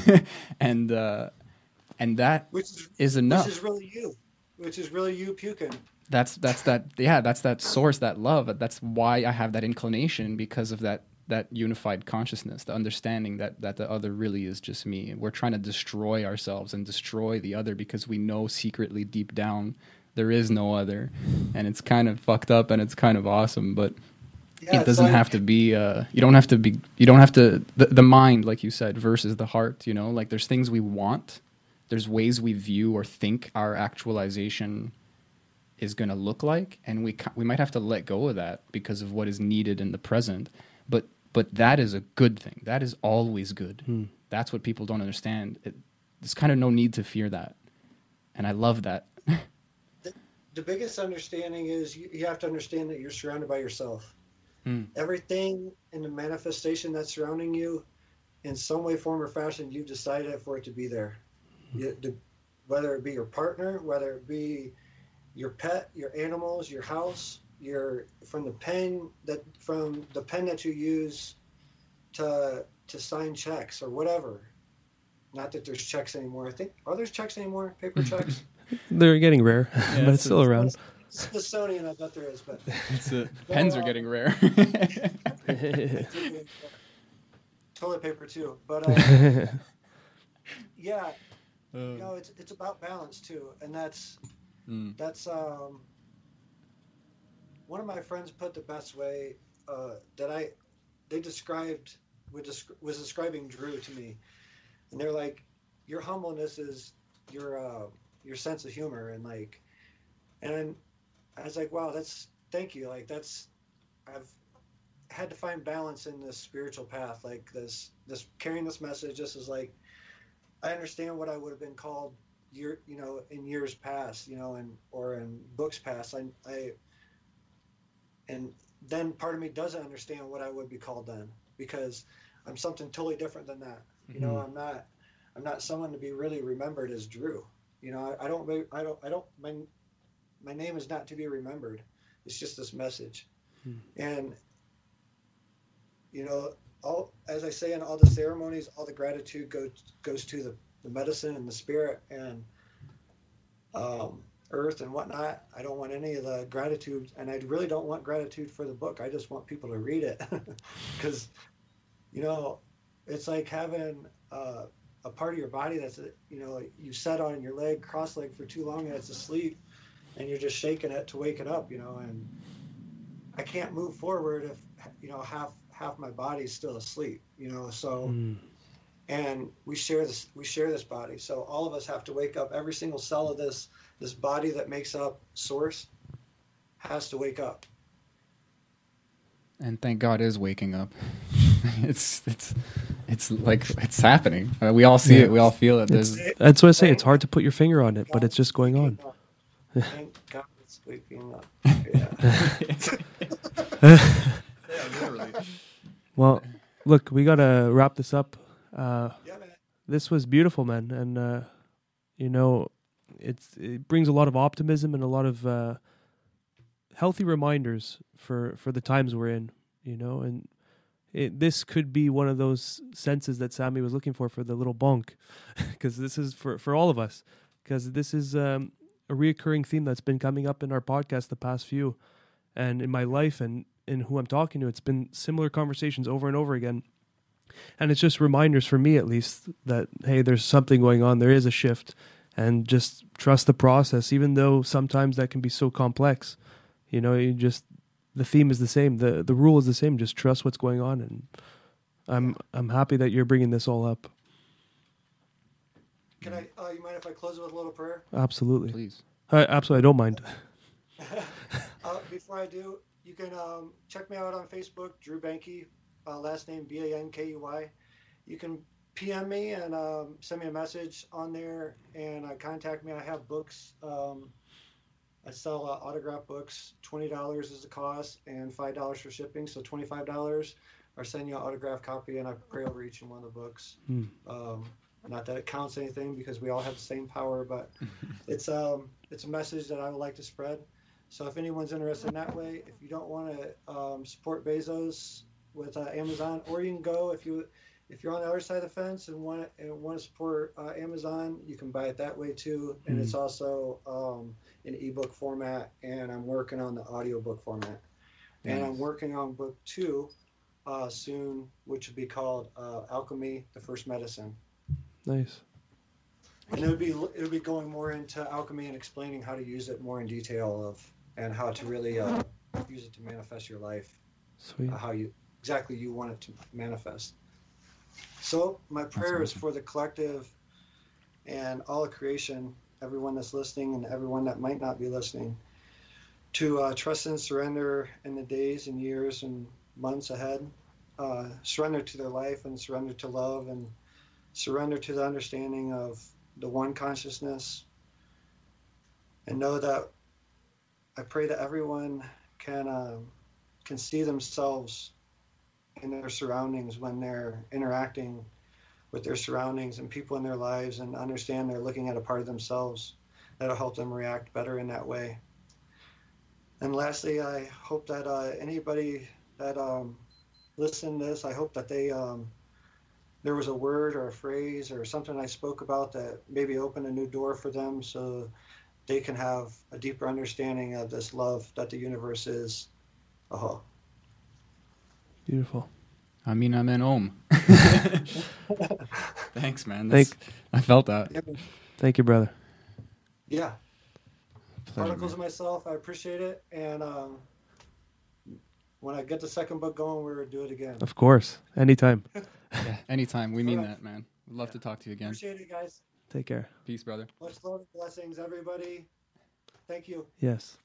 and uh, and that Which is is enough. Which is really you. Which is really you puking. that's that's that yeah that's that source that love that's why i have that inclination because of that that unified consciousness the understanding that that the other really is just me. We're trying to destroy ourselves and destroy the other because we know secretly deep down there is no other. And it's kind of fucked up and it's kind of awesome but Yeah, it doesn't like- have to be uh you don't have to be you don't have to the, the mind like you said versus the heart you know? Like there's things we want there's ways we view or think our actualization is going to look like and we ca- we might have to let go of that because of what is needed in the present. But but that is a good thing. That is always good. That's what people don't understand. It, there's kind of no need to fear that. And i love that. The biggest understanding is you, you have to understand that you're surrounded by yourself. Hmm. Everything in the manifestation that's surrounding you, in some way, form, or fashion, you decided for it to be there. You, the, whether it be your partner, whether it be your pet, your animals, your house, your from the pen that from the pen that you use to to sign checks or whatever. Not that there's checks anymore. I think are there checks anymore? Paper checks. They're getting rare, but it's still around. Smithsonian, I bet there is, but a, pens are getting rare toilet paper too. But uh, yeah, you know, it's it's about balance too, and that's Mm. that's um, one of my friends put the best way uh, that I they described was describing Drew to me, and they're like, your humbleness is your uh, your sense of humor, and like, and I was like, wow, that's thank you, like that's I've had to find balance in this spiritual path, like this this carrying this message. Just as like, I understand what I would have been called year, you know, in years past, you know, and or in books past. I, I, and then part of me doesn't understand what I would be called then because I'm something totally different than that. You know, I'm not, I'm not someone to be really remembered as Drew. You know, I, I don't, I don't, I don't. My my name is not to be remembered. It's just this message, and you know, all as I say in all the ceremonies, all the gratitude goes goes to the, the medicine and the spirit and um, earth and whatnot. I don't want any of the gratitude, and I really don't want gratitude for the book. I just want people to read it because, you know, it's like having uh, a part of your body that's you know you set on your leg cross leg for too long and it's asleep, and you're just shaking it to wake it up. You know, and I can't move forward if you know half half my body's still asleep. You know, so Mm. and we share this we share this body so all of us have to wake up every single cell of this this body that makes up source has to wake up and thank God is waking up. it's it's it's like it's happening. Uh, we all see Yeah. it. We all feel it. There's That's what I say. It's hard to put your finger on it, but it's just going on. thank god it's waking up yeah. Well, look, we gotta wrap this up. Uh, yeah man this was beautiful, man, and uh, you know, it's it brings a lot of optimism and a lot of uh, healthy reminders for for the times we're in. You know, and it, this could be one of those senses that Sammy was looking for for the little bonk, because this is for for all of us, because this is um, a reoccurring theme that's been coming up in our podcast the past few, and in my life and in who I'm talking to, it's been similar conversations over and over again and it's just reminders for me at least that hey there's something going on there is a shift and just trust the process even though sometimes that can be so complex. You know you just the theme is the same. The the rule is the same. Just trust what's going on and i'm i'm happy that you're bringing this all up. Can i uh, you mind if i close it with a little prayer? Absolutely. Please. I, absolutely i don't mind. Uh, before I do, you can um, check me out on Facebook, Drew Bankey, uh, last name B A N K E Y. You can PM me and um, send me a message on there and uh, contact me. I have books. Um, I sell uh, autograph books. Twenty dollars is the cost, and five dollars for shipping. So twenty five dollars. Or send you an autograph copy, and I pray over each and one of the books. Hmm. Um, not that it counts anything because we all have the same power, but it's um it's a message that I would like to spread. So if anyone's interested in that way, if you don't want to um, support Bezos with uh, Amazon, or you can go if you if you're on the other side of the fence and want and want to support uh, Amazon, you can buy it that way too. And it's also um, in ebook format, and I'm working on the audiobook format. And I'm working on book two uh, soon, which will be called uh, Alchemy: The First Medicine. nice And it would be it would be going more into alchemy and explaining how to use it more in detail of and how to really uh, use it to manifest your life, sweet uh, how you exactly you want it to manifest. So my prayer is for the collective and all of creation, everyone that's listening and everyone that might not be listening, to uh, trust and surrender in the days and years and months ahead. Uh, surrender to their life and surrender to love and surrender to the understanding of the one consciousness and know that I pray that everyone can um, can see themselves in their surroundings when they're interacting with their surroundings and people in their lives and understand they're looking at a part of themselves that'll help them react better in that way. And lastly, I hope that uh, anybody that um, listened to this, I hope that they um, there was a word or a phrase or something I spoke about that maybe opened a new door for them so they can have a deeper understanding of this love that the universe is. Oh, beautiful I mean, I'm in Om. Thanks, man. Thank- I felt that. thank you brother yeah. Pleasure, Articles man. of myself, I appreciate it. And um, when I get the second book going, we're going to do it again. of course anytime Yeah, anytime. We mean that, man. We'd love to talk to you again. Appreciate it, guys. take care Peace, brother. Much love and blessings, everybody. Thank you. yes